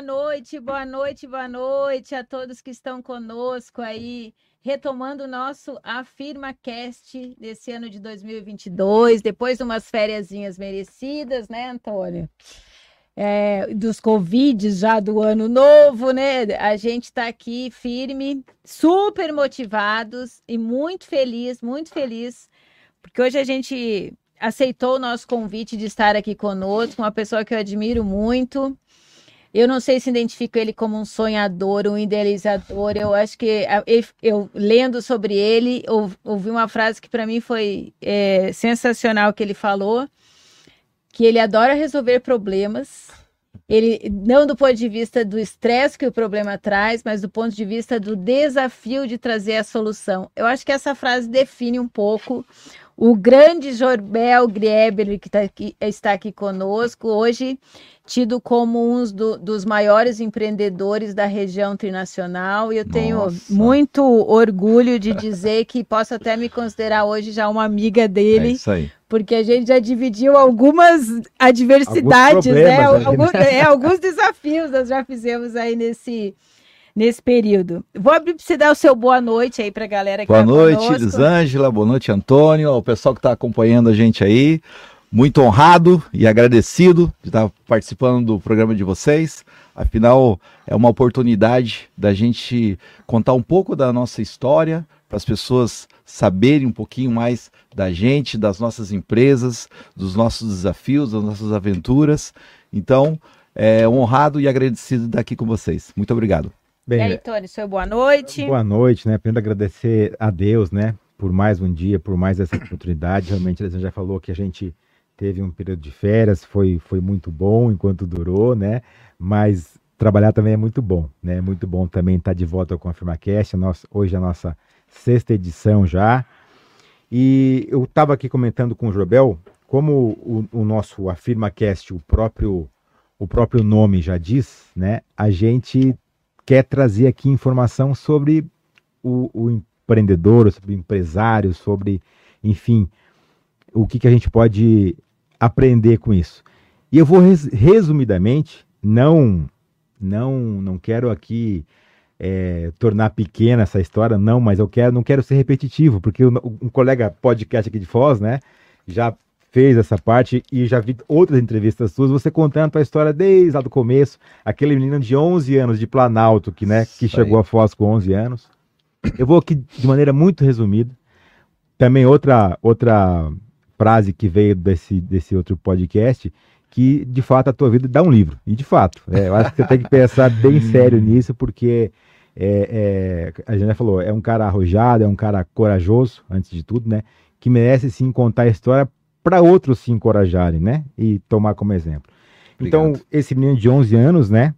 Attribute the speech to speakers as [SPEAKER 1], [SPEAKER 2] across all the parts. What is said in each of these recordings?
[SPEAKER 1] Boa noite, boa noite, boa noite a todos que estão conosco aí, retomando o nosso Afirma Cast desse ano de 2022, depois de umas férias merecidas, né, Antônio? É, dos Covid já do ano novo, né? A gente está aqui firme, super motivados e muito feliz, muito feliz, porque hoje a gente aceitou o nosso convite de estar aqui conosco, uma pessoa que eu admiro muito. Eu não sei se identifico ele como um sonhador, um idealizador. Eu acho que eu, lendo sobre ele, ouvi uma frase que para mim foi é, sensacional que ele falou, que ele adora resolver problemas. Ele não do ponto de vista do estresse que o problema traz, mas do ponto de vista do desafio de trazer a solução. Eu acho que essa frase define um pouco o grande Jorbel Grieber, que tá aqui, está aqui conosco, hoje tido como um do, dos maiores empreendedores da região trinacional, e eu tenho Nossa. muito orgulho de dizer que posso até me considerar hoje já uma amiga dele. É isso aí. Porque a gente já dividiu algumas adversidades, alguns né? Alguns, é, alguns desafios nós já fizemos aí nesse, nesse período. Vou abrir para você dar o seu boa noite aí para a galera que
[SPEAKER 2] Boa tá noite, conosco. Elisângela, boa noite, Antônio, o pessoal que está acompanhando a gente aí. Muito honrado e agradecido de estar participando do programa de vocês. Afinal, é uma oportunidade da gente contar um pouco da nossa história, para as pessoas saberem um pouquinho mais da gente, das nossas empresas, dos nossos desafios, das nossas aventuras. Então, é honrado e agradecido de estar aqui com vocês. Muito obrigado.
[SPEAKER 1] Bem, e aí, Tony, seu boa noite.
[SPEAKER 3] Boa noite, né? Primeiro agradecer a Deus, né? Por mais um dia, por mais essa oportunidade. Realmente, ele já falou que a gente teve um período de férias, foi, foi muito bom enquanto durou, né? Mas trabalhar também é muito bom, né? É muito bom também estar de volta com a FirmaCast. Nossa, hoje é a nossa sexta edição já. E eu estava aqui comentando com o Jobel, como o, o nosso AfirmaCast, o próprio, o próprio nome já diz, né? A gente quer trazer aqui informação sobre o, o empreendedor, sobre o empresário, sobre, enfim, o que, que a gente pode aprender com isso. E eu vou res, resumidamente, não, não, não quero aqui é, tornar pequena essa história, não, mas eu quero, não quero ser repetitivo, porque um colega podcast aqui de Foz, né, já fez essa parte e já vi outras entrevistas suas, você contando a história desde lá do começo, aquele menino de 11 anos de Planalto que, né, que chegou a Foz com 11 anos. Eu vou aqui de maneira muito resumida. Também outra outra frase que veio desse desse outro podcast, que de fato a tua vida dá um livro. E de fato, é, eu acho que você tem que pensar bem sério nisso, porque é, é, a gente já falou, é um cara arrojado, é um cara corajoso, antes de tudo, né? Que merece sim contar a história para outros se encorajarem, né? E tomar como exemplo. Obrigado. Então, esse menino de 11 anos, né?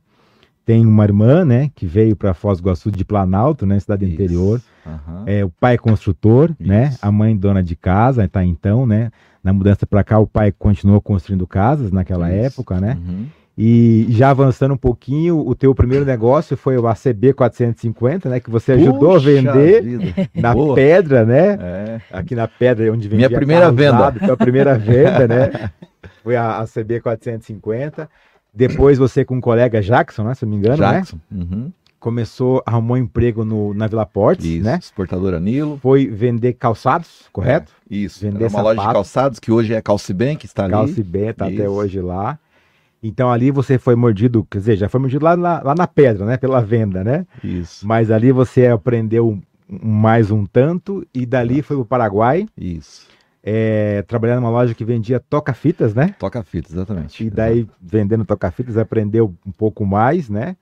[SPEAKER 3] Tem uma irmã, né? Que veio para Foz do Iguaçu de Planalto, né? Cidade Isso. interior. Uhum. É, o pai é construtor, né? Isso. né? A mãe dona de casa, tá então, né? Na mudança para cá, o pai continuou construindo casas naquela Isso. época, né? Uhum. E já avançando um pouquinho, o teu primeiro negócio foi o ACB 450, né? Que você ajudou Puxa a vender vida. na Boa. pedra, né? É. Aqui na pedra, onde vendia
[SPEAKER 2] Minha primeira venda. Usado,
[SPEAKER 3] foi a primeira venda, né? Foi a ACB 450. Depois você com o colega Jackson, né? Se não me engano, né? Jackson. né? Uhum. Começou, arrumou um emprego no, na Vila Portes,
[SPEAKER 2] isso,
[SPEAKER 3] né?
[SPEAKER 2] Exportadora Nilo.
[SPEAKER 3] Foi vender calçados, correto?
[SPEAKER 2] É, isso. Vender uma sapatos. loja de calçados que hoje é Calciben, que está ali.
[SPEAKER 3] Calciben, tá até hoje lá. Então ali você foi mordido, quer dizer, já foi mordido lá na, lá na pedra, né? Pela venda, né?
[SPEAKER 2] Isso.
[SPEAKER 3] Mas ali você aprendeu mais um tanto e dali foi para o Paraguai.
[SPEAKER 2] Isso.
[SPEAKER 3] É, trabalhando numa loja que vendia toca-fitas, né?
[SPEAKER 2] Toca-fitas, exatamente.
[SPEAKER 3] E daí, Exato. vendendo toca-fitas, aprendeu um pouco mais, né?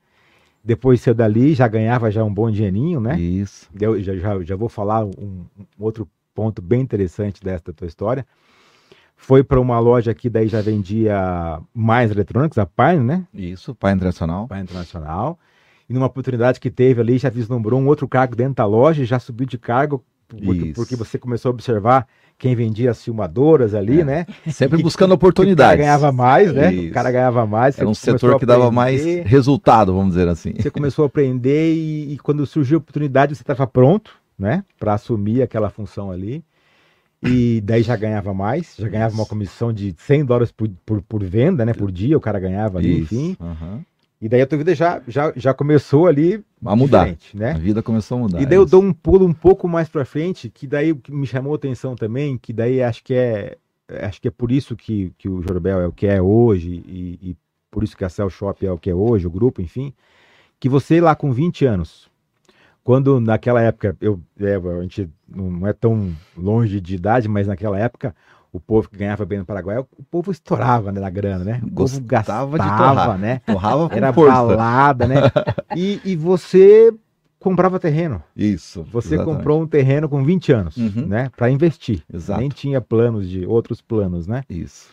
[SPEAKER 3] Depois saiu dali, já ganhava já um bom dinheirinho, né?
[SPEAKER 2] Isso.
[SPEAKER 3] Eu já, já, já vou falar um, um outro ponto bem interessante desta tua história foi para uma loja que daí já vendia mais eletrônicos, a Pai, né?
[SPEAKER 2] Isso, Pai Internacional.
[SPEAKER 3] Pai Internacional. E numa oportunidade que teve ali, já vislumbrou um outro cargo dentro da loja, já subiu de cargo, porque, porque você começou a observar quem vendia as filmadoras ali, é. né?
[SPEAKER 2] Sempre buscando oportunidades.
[SPEAKER 3] o cara ganhava mais, né? Isso. O cara ganhava mais.
[SPEAKER 2] Era um setor que dava mais resultado, vamos dizer assim.
[SPEAKER 3] Você começou a aprender e, e quando surgiu a oportunidade, você estava pronto, né? Para assumir aquela função ali. E daí já ganhava mais, já ganhava uma comissão de 100 dólares por, por, por venda, né? Por dia, o cara ganhava ali, Isso. enfim. Uhum. E daí a tua vida já, já, já começou ali
[SPEAKER 2] A mudar.
[SPEAKER 3] né?
[SPEAKER 2] A vida começou a mudar.
[SPEAKER 3] E daí eu
[SPEAKER 2] isso.
[SPEAKER 3] dou um pulo um pouco mais pra frente, que daí o que me chamou a atenção também, que daí acho que é acho que é por isso que, que o Jorbel é o que é hoje e, e por isso que a Cell Shop é o que é hoje, o grupo, enfim, que você lá com 20 anos, quando naquela época, eu, é, a gente não é tão longe de idade, mas naquela época o povo que ganhava bem no Paraguai, o povo estourava né, na grana, né? O povo
[SPEAKER 2] Gostava de
[SPEAKER 3] gastava,
[SPEAKER 2] torrar.
[SPEAKER 3] né?
[SPEAKER 2] Torrava
[SPEAKER 3] Era
[SPEAKER 2] força.
[SPEAKER 3] balada, né? E, e você comprava terreno.
[SPEAKER 2] Isso.
[SPEAKER 3] Você
[SPEAKER 2] exatamente.
[SPEAKER 3] comprou um terreno com 20 anos,
[SPEAKER 2] Uhum.
[SPEAKER 3] né? Para investir.
[SPEAKER 2] Exato.
[SPEAKER 3] Nem tinha planos de outros planos, né?
[SPEAKER 2] Isso.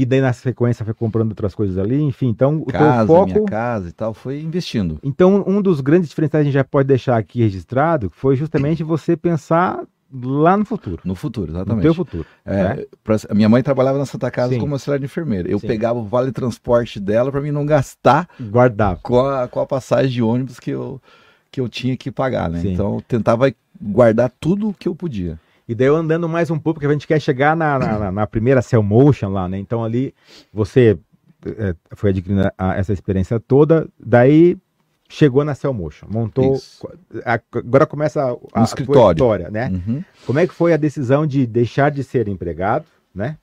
[SPEAKER 3] E daí na sequência foi comprando outras coisas ali, enfim. Então o
[SPEAKER 2] Casa,
[SPEAKER 3] teu
[SPEAKER 2] minha
[SPEAKER 3] foco.
[SPEAKER 2] casa e tal, foi investindo.
[SPEAKER 3] Então um dos grandes diferenciais que a gente já pode deixar aqui registrado foi justamente você pensar lá no futuro,
[SPEAKER 2] No futuro,
[SPEAKER 3] no
[SPEAKER 2] exatamente.
[SPEAKER 3] teu futuro.
[SPEAKER 2] É,
[SPEAKER 3] né?
[SPEAKER 2] pra- minha mãe trabalhava na Santa Casa
[SPEAKER 3] Sim.
[SPEAKER 2] como auxiliar de enfermeira. Eu
[SPEAKER 3] Sim.
[SPEAKER 2] pegava o vale transporte dela para mim não gastar
[SPEAKER 3] Guardava.
[SPEAKER 2] com a, com a passagem de ônibus que eu, que eu tinha que pagar, né?
[SPEAKER 3] Sim.
[SPEAKER 2] Então tentava guardar tudo o que eu podia.
[SPEAKER 3] E daí eu andando mais um pouco, porque a gente quer chegar na, na, na- primeira Cell Motion lá, né? Então ali você é, foi adquirindo a- essa experiência toda, daí chegou na Cell Motion, montou. A- agora começa a, a
[SPEAKER 2] escritório.
[SPEAKER 3] história, né?
[SPEAKER 2] Uhum.
[SPEAKER 3] Como é que foi a decisão de deixar de ser empregado, né?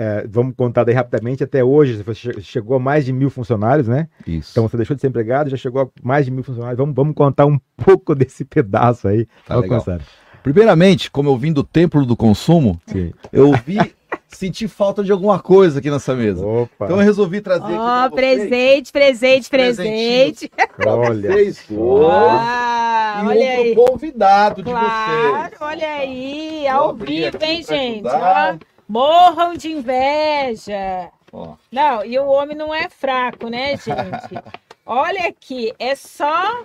[SPEAKER 3] É, vamos contar daí rapidamente, até hoje você che- chegou a mais de mil funcionários, né?
[SPEAKER 2] Isso.
[SPEAKER 3] Então você deixou de ser empregado, já chegou a mais de mil funcionários. Vamos, vamos contar um pouco desse pedaço aí.
[SPEAKER 2] Tá
[SPEAKER 3] Vamos
[SPEAKER 2] legal.
[SPEAKER 3] começar.
[SPEAKER 2] Primeiramente, como eu vim do templo do consumo,
[SPEAKER 3] Sim.
[SPEAKER 2] eu vi, senti falta de alguma coisa aqui nessa mesa.
[SPEAKER 3] Opa,
[SPEAKER 2] Então eu resolvi trazer aqui
[SPEAKER 1] Ó, presente, presente, presente.
[SPEAKER 3] olha.
[SPEAKER 2] vocês.
[SPEAKER 1] Ah,
[SPEAKER 2] e
[SPEAKER 1] olha aí.
[SPEAKER 2] pro convidado de
[SPEAKER 1] Claro,
[SPEAKER 2] vocês.
[SPEAKER 1] olha aí,
[SPEAKER 2] Vou
[SPEAKER 1] ao vivo, hein, gente? Ó, morram de inveja.
[SPEAKER 2] Ó,
[SPEAKER 1] Não, e o homem não é fraco, né, gente? Olha aqui, é só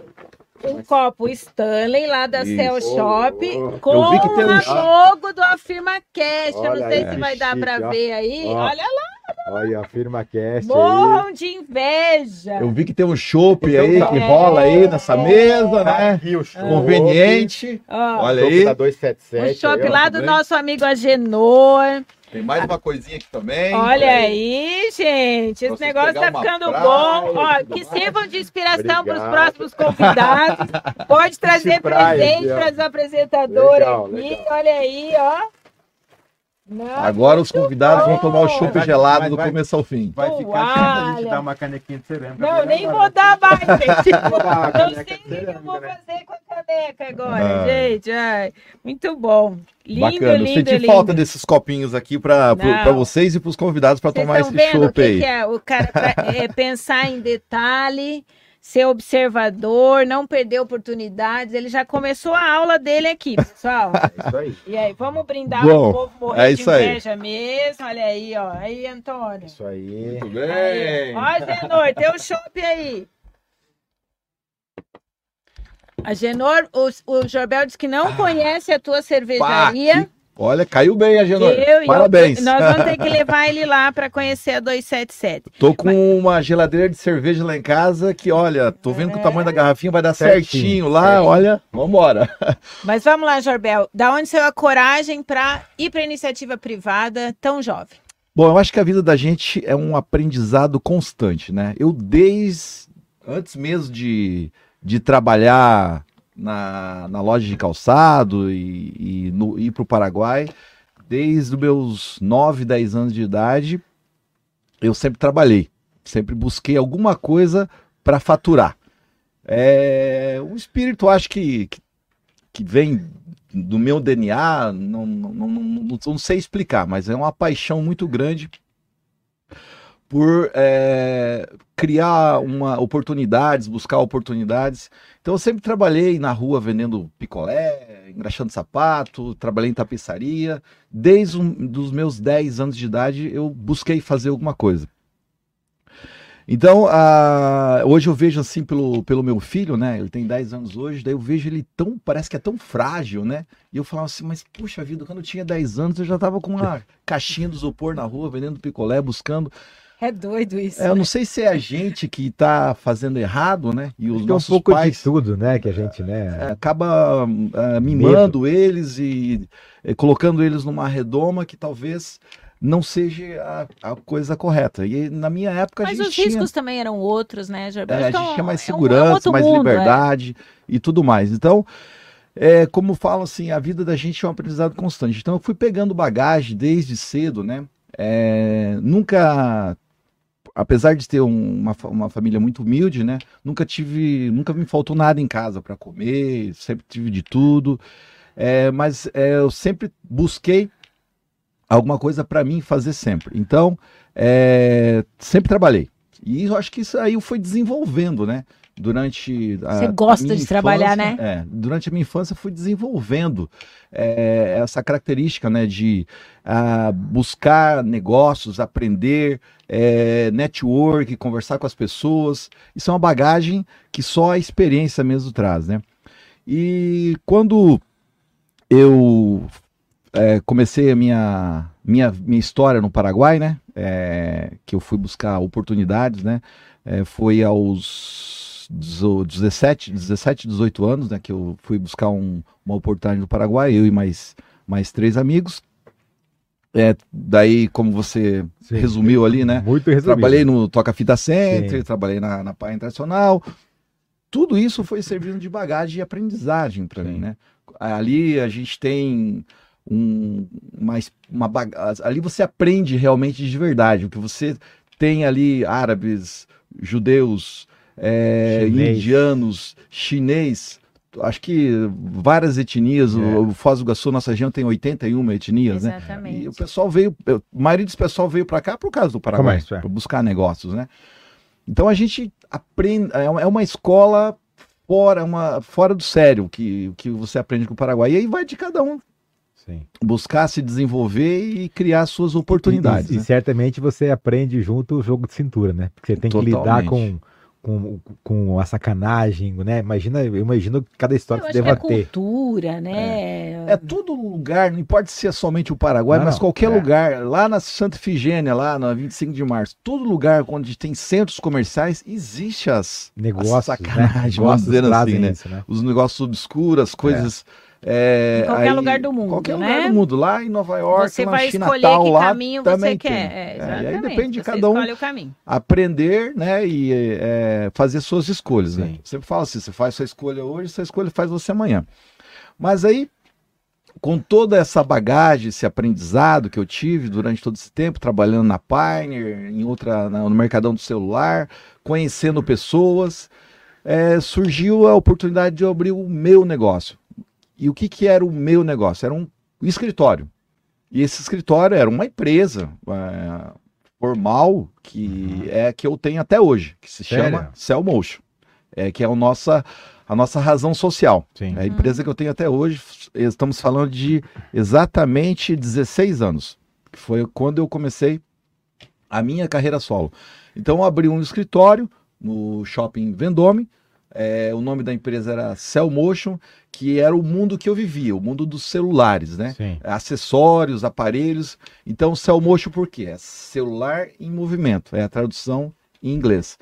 [SPEAKER 1] um copo Stanley lá da
[SPEAKER 2] Isso.
[SPEAKER 1] Cell Shop
[SPEAKER 3] Oh, oh.
[SPEAKER 1] com
[SPEAKER 2] Eu tem um-
[SPEAKER 1] logo do Afirma Cash. Eu
[SPEAKER 3] Olha
[SPEAKER 1] não sei
[SPEAKER 3] aí,
[SPEAKER 1] se vai dar para ver aí.
[SPEAKER 3] Ó.
[SPEAKER 1] Olha lá,
[SPEAKER 3] Olha, a firma cast aí.
[SPEAKER 1] morram de inveja.
[SPEAKER 2] Eu vi que tem um chopp aí
[SPEAKER 3] tá.
[SPEAKER 2] que rola aí nessa mesa, né?
[SPEAKER 3] Aqui o chopp.
[SPEAKER 2] Conveniente.
[SPEAKER 1] Ó,
[SPEAKER 2] Olha
[SPEAKER 3] Chopp
[SPEAKER 2] aí.
[SPEAKER 3] da 277.
[SPEAKER 1] o
[SPEAKER 3] aí, ó.
[SPEAKER 1] lá do nosso amigo Agenor.
[SPEAKER 2] Tem mais uma coisinha aqui também.
[SPEAKER 1] Olha aí, gente. Esse negócio tá ficando
[SPEAKER 2] praia
[SPEAKER 1] bom. Ó, que
[SPEAKER 2] mais.
[SPEAKER 1] sirvam de inspiração para os próximos convidados. Pode trazer
[SPEAKER 3] praia
[SPEAKER 1] presente para as apresentadoras
[SPEAKER 3] Legal,
[SPEAKER 1] aqui.
[SPEAKER 3] legal.
[SPEAKER 1] Olha aí, ó. Não,
[SPEAKER 2] Agora os convidados vão tomar o chopp gelado do
[SPEAKER 3] vai-
[SPEAKER 2] começo ao fim.
[SPEAKER 3] Vai ficar chato a gente
[SPEAKER 1] Olha.
[SPEAKER 3] dar uma canequinha de cerâmica.
[SPEAKER 1] Não, nem vou dar mais, gente.
[SPEAKER 3] Uma
[SPEAKER 1] Não sei o que eu vou
[SPEAKER 3] né?
[SPEAKER 1] fazer com a caneca agora,
[SPEAKER 2] Ah.
[SPEAKER 1] gente. Ai, muito bom. Lindo,
[SPEAKER 2] Bacana.
[SPEAKER 1] lindo,
[SPEAKER 2] eu senti
[SPEAKER 1] lindo.
[SPEAKER 2] falta desses copinhos aqui para vocês e para os convidados para tomar esse chopp
[SPEAKER 1] que,
[SPEAKER 2] aí.
[SPEAKER 1] que é o cara pra- é pensar em detalhe, ser observador, não perder oportunidades. Ele já começou a aula dele aqui, pessoal.
[SPEAKER 3] É isso aí.
[SPEAKER 1] E aí, vamos brindar
[SPEAKER 2] Bom,
[SPEAKER 1] o povo morrer
[SPEAKER 2] é
[SPEAKER 1] de
[SPEAKER 2] isso aí.
[SPEAKER 1] inveja mesmo. Olha aí, ó. Aí, Antônio.
[SPEAKER 3] Isso aí.
[SPEAKER 2] Muito
[SPEAKER 1] Aí. Ó, Genor, tem o chopp aí. A Genor, o, o Jorbel disse que não conhece a tua cervejaria.
[SPEAKER 2] que- Olha, caiu bem, Agenor.
[SPEAKER 1] Eu- eu-
[SPEAKER 2] Parabéns.
[SPEAKER 1] nós vamos ter que levar ele lá para conhecer a 277.
[SPEAKER 2] Tô com uma geladeira de cerveja lá em casa que, olha, tô vendo que o tamanho da garrafinha vai dar certinho,
[SPEAKER 3] Certinho,
[SPEAKER 2] lá,
[SPEAKER 3] certinho.
[SPEAKER 2] olha. Vambora.
[SPEAKER 1] Mas vamos lá, Jorbel. Da onde saiu a coragem para ir para iniciativa privada tão jovem?
[SPEAKER 2] Bom, eu acho que a vida da gente é um aprendizado constante, né? Eu desde antes mesmo de, de trabalhar na, na loja de calçado e, ir para o Paraguai, desde os meus 9, 10 anos de idade, eu sempre trabalhei, sempre busquei alguma coisa para faturar. É, o espírito, acho que, que, que vem do meu DNA, não, não, não, não, não sei explicar, mas é uma paixão muito grande por é, criar uma, oportunidades, buscar oportunidades. Então eu sempre trabalhei na rua vendendo picolé, engraxando sapato, trabalhei em tapeçaria. Desde os meus 10 anos de idade eu busquei fazer alguma coisa. Então, ah, hoje eu vejo assim pelo, pelo meu filho, né? Ele tem 10 anos hoje, daí eu vejo ele tão, parece que é tão frágil, né? E eu falava assim, mas puxa vida, quando eu tinha 10 anos eu já tava com uma caixinha de isopor na rua, vendendo picolé, buscando.
[SPEAKER 1] É doido isso.
[SPEAKER 2] É, eu não sei se é a gente que tá fazendo errado, né? E os
[SPEAKER 3] que é um
[SPEAKER 2] nossos
[SPEAKER 3] pouco
[SPEAKER 2] pais
[SPEAKER 3] de tudo, né? Que a gente, né?
[SPEAKER 2] é, acaba ah, mimando eles e eh, colocando eles numa redoma que talvez não seja a, a coisa correta. E na minha época
[SPEAKER 1] Mas
[SPEAKER 2] a gente
[SPEAKER 1] os
[SPEAKER 2] tinha,
[SPEAKER 1] riscos também eram outros, né,
[SPEAKER 2] é, a
[SPEAKER 1] Então,
[SPEAKER 2] gente tinha mais
[SPEAKER 1] é um- é um
[SPEAKER 2] segurança,
[SPEAKER 1] outro
[SPEAKER 2] mais
[SPEAKER 1] mundo, é.
[SPEAKER 2] liberdade e tudo mais. Então, é, como falam assim, a vida da gente é um aprendizado constante. Então eu fui pegando bagagem desde cedo, né? É, nunca, apesar de ter um- uma, uma família muito humilde, né? Nunca tive, nunca me faltou nada em casa para comer, sempre tive de tudo. É, mas é, eu sempre busquei alguma coisa para mim fazer sempre. Então, é, sempre trabalhei. E eu acho que isso aí fui desenvolvendo, né? Durante a,
[SPEAKER 1] Você
[SPEAKER 2] a
[SPEAKER 1] gosta
[SPEAKER 2] minha
[SPEAKER 1] de trabalhar,
[SPEAKER 2] infância,
[SPEAKER 1] né?
[SPEAKER 2] É, durante a minha infância fui desenvolvendo é, essa característica, né? De ah, buscar negócios, aprender, é, network, conversar com as pessoas. Isso é uma bagagem que só a experiência mesmo traz, né? E quando eu é, comecei a minha, minha, minha história no Paraguai, né? É, que eu fui buscar oportunidades, né? É, foi aos 17, 17, 18 anos, né? Que eu fui buscar um- uma oportunidade no Paraguai, eu e mais, mais três amigos. É, daí, como você
[SPEAKER 3] Sim.
[SPEAKER 2] resumiu ali, né?
[SPEAKER 3] Muito resumido.
[SPEAKER 2] Trabalhei no Toca Fita Center,
[SPEAKER 3] Sim.
[SPEAKER 2] trabalhei na, na Pai Internacional. Tudo isso foi servindo de bagagem e aprendizagem para mim, né? Ali a gente tem um, uma, uma baga- ali você aprende realmente de verdade. O que você tem ali árabes, judeus, é,
[SPEAKER 3] Chinês.
[SPEAKER 2] indianos, chinês. Acho que várias etnias.
[SPEAKER 3] É.
[SPEAKER 2] O, o Foz do Iguaçu, nossa região, tem 81 etnias, né?
[SPEAKER 1] Exatamente.
[SPEAKER 2] E o pessoal veio, a maioria dos pessoal veio para cá por causa do Paraguai,
[SPEAKER 3] Comércio, é.
[SPEAKER 2] para buscar negócios, né? Então a gente aprende, é uma- é uma escola fora, uma, fora do sério que, que você aprende com o Paraguai. E aí vai de cada um
[SPEAKER 3] Sim.
[SPEAKER 2] buscar se desenvolver e criar suas oportunidades.
[SPEAKER 3] E, e
[SPEAKER 2] né?
[SPEAKER 3] certamente você aprende junto o jogo de cintura, né? Porque você tem que lidar com,
[SPEAKER 2] Totalmente.
[SPEAKER 3] Com, com a sacanagem, né? Imagina, eu imagino cada história
[SPEAKER 1] Eu
[SPEAKER 3] que
[SPEAKER 1] acho
[SPEAKER 3] você
[SPEAKER 1] que é
[SPEAKER 3] deva ter.
[SPEAKER 1] cultura, né?
[SPEAKER 2] É todo lugar, não importa se é somente o Paraguai,
[SPEAKER 3] Não,
[SPEAKER 2] mas
[SPEAKER 3] não,
[SPEAKER 2] qualquer
[SPEAKER 3] é.
[SPEAKER 2] lugar, lá na Santa Efigênia, lá na 25 de março, todo lugar onde tem centros comerciais, existe as,
[SPEAKER 3] Negócios,
[SPEAKER 2] as sacanagem,
[SPEAKER 3] né?
[SPEAKER 2] vamos
[SPEAKER 3] Negócios
[SPEAKER 2] dizer assim, né?
[SPEAKER 3] isso, né?
[SPEAKER 2] os negócios obscuros, as coisas. é,
[SPEAKER 1] Em qualquer
[SPEAKER 2] aí-
[SPEAKER 1] lugar do mundo,
[SPEAKER 2] Qualquer
[SPEAKER 1] né?
[SPEAKER 2] lugar do mundo. Lá em Nova York,
[SPEAKER 1] Você vai
[SPEAKER 2] na China
[SPEAKER 1] escolher
[SPEAKER 2] tal,
[SPEAKER 1] que
[SPEAKER 2] lá
[SPEAKER 1] caminho você
[SPEAKER 2] também
[SPEAKER 1] quer. É,
[SPEAKER 2] É, e aí depende de
[SPEAKER 1] Você
[SPEAKER 2] cada um aprender, né, e é, fazer suas escolhas, né? Sempre fala assim, você faz sua escolha hoje, sua escolha faz você amanhã. Mas aí, com toda essa bagagem, esse aprendizado que eu tive durante todo esse tempo, trabalhando na Pioneer, em outra, na- no mercadão do celular, conhecendo pessoas, é, surgiu a oportunidade de eu abrir o meu negócio. E o que, que era o meu negócio? Era um escritório. E esse escritório era uma empresa é, formal que é que eu tenho até hoje, que se
[SPEAKER 3] Sério?
[SPEAKER 2] chama Cellmotion, é que é a nossa a nossa razão social.
[SPEAKER 3] Sim.
[SPEAKER 2] É a empresa que eu tenho até hoje, estamos falando de exatamente 16 anos, que foi quando eu comecei a minha carreira solo. Então eu abri um escritório no shopping Vendôme, é, o nome da empresa era Cellmotion, que era o mundo que eu vivia, o mundo dos celulares, né?
[SPEAKER 3] Sim.
[SPEAKER 2] acessórios, aparelhos. Então, Cell Motion por quê? É celular em movimento, é a tradução em inglês.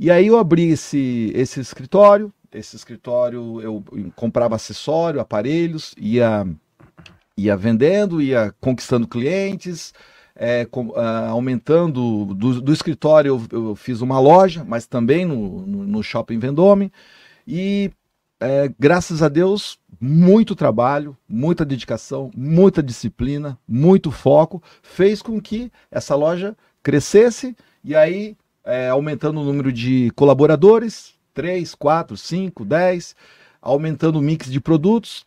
[SPEAKER 2] E aí eu abri esse, esse escritório, esse escritório eu comprava acessório, aparelhos, ia, ia vendendo, ia conquistando clientes, é, com- ah, aumentando, do, do escritório eu, eu fiz uma loja, mas também no, no, no Shopping Vendôme, e é, graças a Deus, muito trabalho, muita dedicação, muita disciplina, muito foco, fez com que essa loja crescesse e aí é, aumentando o número de colaboradores, 3, 4, 5, 10, aumentando o mix de produtos,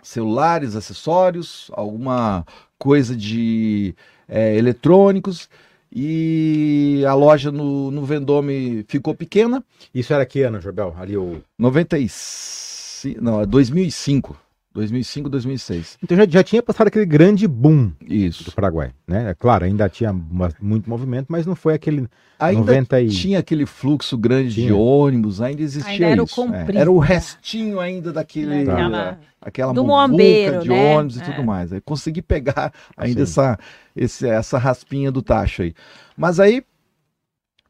[SPEAKER 2] celulares, acessórios, alguma coisa de é, eletrônicos e a loja no, no Vendôme ficou pequena,
[SPEAKER 3] Isso era que ano, Jorbel? Ali o...
[SPEAKER 2] 95, não, é 2005. 2005, 2006.
[SPEAKER 3] Então já, já tinha passado aquele grande boom do
[SPEAKER 2] Isso.
[SPEAKER 3] Paraguai, né? É Claro, ainda tinha uma- muito movimento, mas não foi aquele
[SPEAKER 2] Ainda
[SPEAKER 3] 90 e...
[SPEAKER 2] tinha aquele fluxo grande de
[SPEAKER 3] Tinha.
[SPEAKER 2] ônibus, ainda existia
[SPEAKER 1] Ainda era o
[SPEAKER 2] isso.
[SPEAKER 1] comprido,
[SPEAKER 2] é. Era o
[SPEAKER 1] né?
[SPEAKER 2] restinho ainda daquele
[SPEAKER 1] Daquela-
[SPEAKER 2] aquela
[SPEAKER 1] do
[SPEAKER 2] muvuca
[SPEAKER 1] muambeiro,
[SPEAKER 2] de
[SPEAKER 1] né?
[SPEAKER 2] ônibus e
[SPEAKER 1] É.
[SPEAKER 2] tudo mais. Aí consegui pegar ainda essa, esse- essa raspinha do tacho aí. Mas aí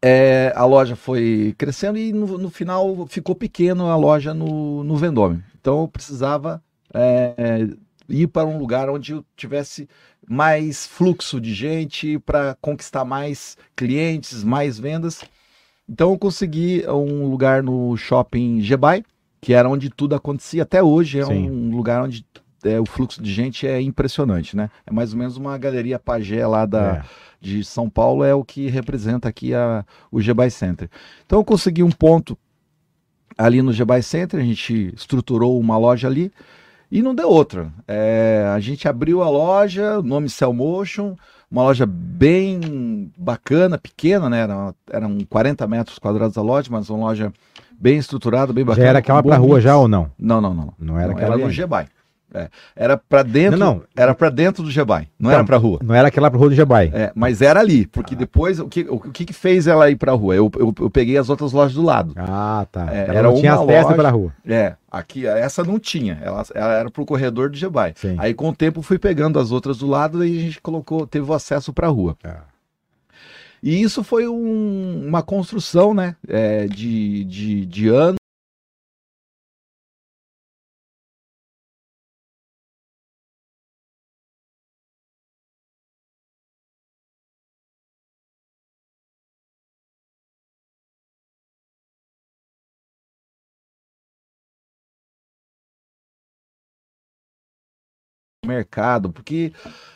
[SPEAKER 2] é, a loja foi crescendo e no, no final ficou pequeno a loja no, no Vendôme. Então eu precisava é, ir para um lugar onde eu tivesse mais fluxo de gente para conquistar mais clientes, mais vendas. Então eu consegui um lugar no shopping Gebai, que era onde tudo acontecia. Até hoje é
[SPEAKER 3] Sim.
[SPEAKER 2] um lugar onde é, o fluxo de gente é impressionante, né? É mais ou menos uma galeria pagé lá da,
[SPEAKER 3] É.
[SPEAKER 2] de São Paulo, é o que representa aqui a, o Gebai Center. Então eu consegui um ponto ali no Gebai Center, a gente estruturou uma loja ali e não deu outra. É, a gente abriu a loja, nome Cell Motion, uma loja bem bacana, pequena, né? Era, eram 40 metros quadrados a loja, mas uma loja bem estruturada, bem bacana.
[SPEAKER 3] Já era aquela pra rua
[SPEAKER 2] mix.
[SPEAKER 3] já ou não?
[SPEAKER 2] Não, não, não.
[SPEAKER 3] Não era
[SPEAKER 2] Não,
[SPEAKER 3] aquela
[SPEAKER 2] era no
[SPEAKER 3] ainda.
[SPEAKER 2] É, era para dentro,
[SPEAKER 3] Não, não.
[SPEAKER 2] era para dentro do Gebai, não
[SPEAKER 3] Então,
[SPEAKER 2] era para rua.
[SPEAKER 3] Não era aquela pra rua do Jabai.
[SPEAKER 2] É, mas era ali, porque depois o que, o que que fez ela ir para rua? Eu, eu, eu peguei as outras lojas do lado.
[SPEAKER 3] Ah, tá.
[SPEAKER 2] É,
[SPEAKER 3] Ela
[SPEAKER 2] era
[SPEAKER 3] não tinha
[SPEAKER 2] loja-
[SPEAKER 3] pra rua.
[SPEAKER 2] É, aqui essa não tinha, ela, ela era pro corredor do Gebai.
[SPEAKER 3] Sim.
[SPEAKER 2] Aí com o tempo fui pegando as outras do lado e a gente colocou, teve o acesso para rua.
[SPEAKER 3] Ah.
[SPEAKER 2] E isso foi um- uma construção, né, é, de, de, de anos. Mercado, porque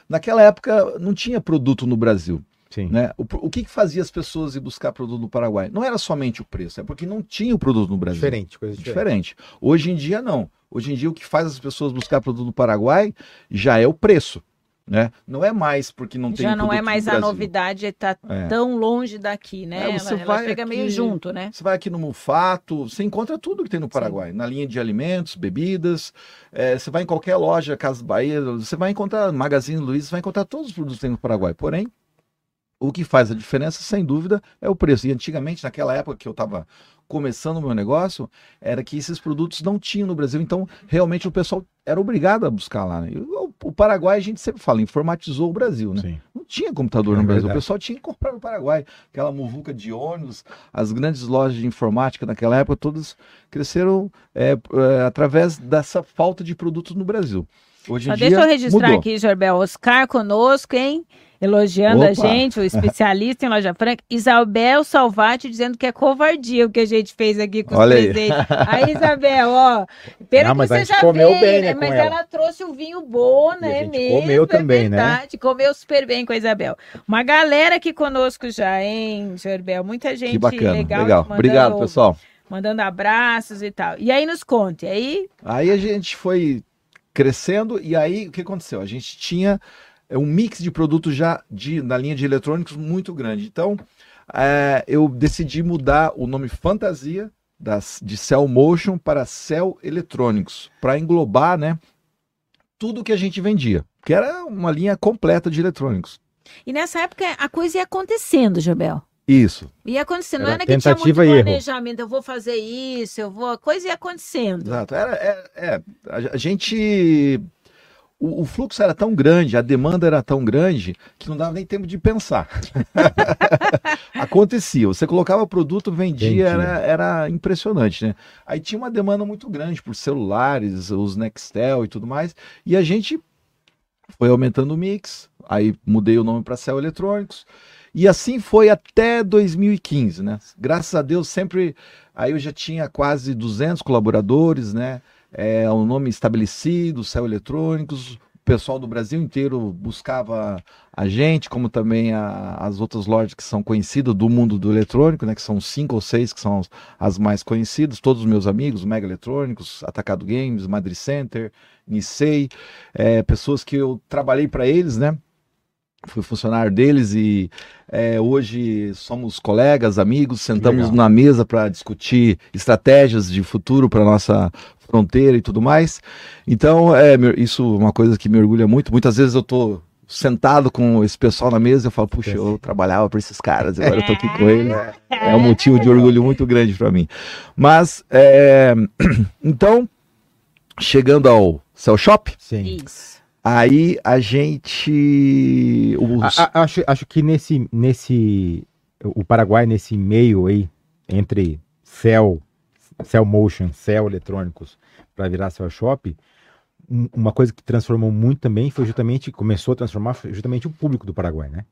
[SPEAKER 2] naquela época não tinha produto no Brasil.
[SPEAKER 3] Sim.
[SPEAKER 2] Né? O, o que, que fazia as pessoas ir buscar produto no Paraguai? Não era somente o preço, é porque não tinha o produto no Brasil.
[SPEAKER 3] Diferente, coisa diferente.
[SPEAKER 2] Diferente. Hoje em dia, não. Hoje em dia, o que faz as pessoas buscar produto no Paraguai já é o preço. Né? Não é mais porque não tem
[SPEAKER 1] Já não é mais a novidade, tá
[SPEAKER 2] É.
[SPEAKER 1] tão longe daqui, né?
[SPEAKER 2] É, você
[SPEAKER 1] ela, ela
[SPEAKER 2] vai
[SPEAKER 1] chega meio
[SPEAKER 2] aqui-
[SPEAKER 1] junto, né?
[SPEAKER 2] Você vai aqui no Mufato, você encontra tudo que tem no Paraguai. Na linha de alimentos, bebidas. é, você vai em qualquer loja, Casa Bahia, você vai encontrar Magazine Luiza, você vai encontrar todos os produtos que tem no Paraguai. Porém, o que faz a diferença, sem dúvida, é o preço. E antigamente, naquela época que eu estava começando o meu negócio, era que esses produtos não tinham no Brasil. Então, realmente, o pessoal era obrigado a buscar lá. né? O, o Paraguai, a gente sempre fala, informatizou o Brasil, né?
[SPEAKER 3] Sim.
[SPEAKER 2] Não tinha computador
[SPEAKER 3] É
[SPEAKER 2] no Brasil, o
[SPEAKER 3] verdade.
[SPEAKER 2] pessoal tinha que comprar no Paraguai. Aquela muvuca de ônibus, as grandes lojas de informática naquela época, todas cresceram é, é, através dessa falta de produtos no Brasil. Hoje em
[SPEAKER 1] Só
[SPEAKER 2] dia,
[SPEAKER 1] deixa eu registrar
[SPEAKER 2] mudou.
[SPEAKER 1] aqui, Jorbel. Oscar conosco, hein? Elogiando a
[SPEAKER 2] Opa!
[SPEAKER 1] gente, o especialista em loja franca. Isabel Salvati dizendo que é covardia o que a gente fez aqui com os
[SPEAKER 2] Olha aí.
[SPEAKER 1] presentes. Aí, Isabel, ó. Pena
[SPEAKER 3] Não,
[SPEAKER 1] que
[SPEAKER 3] mas a
[SPEAKER 1] você
[SPEAKER 3] gente
[SPEAKER 1] já
[SPEAKER 3] comeu
[SPEAKER 1] veio,
[SPEAKER 3] bem, né,
[SPEAKER 1] Mas
[SPEAKER 3] com
[SPEAKER 1] ela.
[SPEAKER 3] ela.
[SPEAKER 1] trouxe o vinho bom,
[SPEAKER 3] a
[SPEAKER 1] né? mesmo,
[SPEAKER 3] comeu
[SPEAKER 1] é
[SPEAKER 3] também, né?
[SPEAKER 1] verdade. Comeu super bem com a Isabel. Uma galera aqui conosco já, hein, Jorbel? Muita gente
[SPEAKER 2] Que bacana,
[SPEAKER 1] legal.
[SPEAKER 2] legal.
[SPEAKER 1] mandando-
[SPEAKER 2] Obrigado, pessoal.
[SPEAKER 1] Mandando abraços e tal. E aí nos conte. Aí,
[SPEAKER 2] Aí a gente foi crescendo e aí o que aconteceu? A gente tinha é, um mix de produtos já de, na linha de eletrônicos muito grande. Então, é, eu decidi mudar o nome Fantasia das, de Cell Motion para Cell Eletrônicos, para englobar né, tudo que a gente vendia, que era uma linha completa de eletrônicos.
[SPEAKER 1] e nessa época a coisa ia acontecendo, Jorbel.
[SPEAKER 2] Isso,
[SPEAKER 1] Ia acontecendo, não
[SPEAKER 3] Era
[SPEAKER 1] era que tinha muito
[SPEAKER 3] tentativa e erro.
[SPEAKER 1] planejamento, eu vou fazer isso, eu vou. A coisa ia acontecendo.
[SPEAKER 2] exato. Era, é, é, a gente. O, o fluxo era tão grande, a demanda era tão grande, que não dava nem tempo de pensar. Acontecia. Você colocava produto, vendia. Era, era impressionante, né? Aí tinha uma demanda muito grande por celulares, os Nextel e tudo mais, e a gente foi aumentando o mix, aí mudei o nome para Cell Eletrônicos, e assim foi até 2015, né? Graças a Deus sempre, aí eu já tinha quase 200 colaboradores, né? É um nome estabelecido, Cell Eletrônicos, o pessoal do Brasil inteiro buscava a gente, como também a- as outras lojas que são conhecidas do mundo do eletrônico, né? Que são cinco ou seis que são as, as mais conhecidas, todos os meus amigos, Mega Eletrônicos, Atacado Games, Madrid Center, Nissei, é, pessoas que eu trabalhei para eles, né? Fui funcionário deles e é, hoje somos colegas, amigos, sentamos
[SPEAKER 3] Legal.
[SPEAKER 2] na mesa para discutir estratégias de futuro para nossa fronteira e tudo mais. Então, é, isso é uma coisa que me orgulha muito. Muitas vezes eu tô sentado com esse pessoal na mesa e eu falo, puxa, eu trabalhava para esses caras, agora eu tô aqui com eles. É um motivo de orgulho muito grande para mim. Mas, é, então, chegando ao Cell Shop,
[SPEAKER 3] Sim.
[SPEAKER 1] Isso.
[SPEAKER 2] Aí a gente. os-
[SPEAKER 3] A- a- acho, acho que nesse, nesse. O Paraguai, nesse meio aí, entre Cell, Cell Motion, Cell Eletrônicos, para virar Cell Shop, um- uma coisa que transformou muito também foi justamente, começou a transformar justamente o público do Paraguai, né?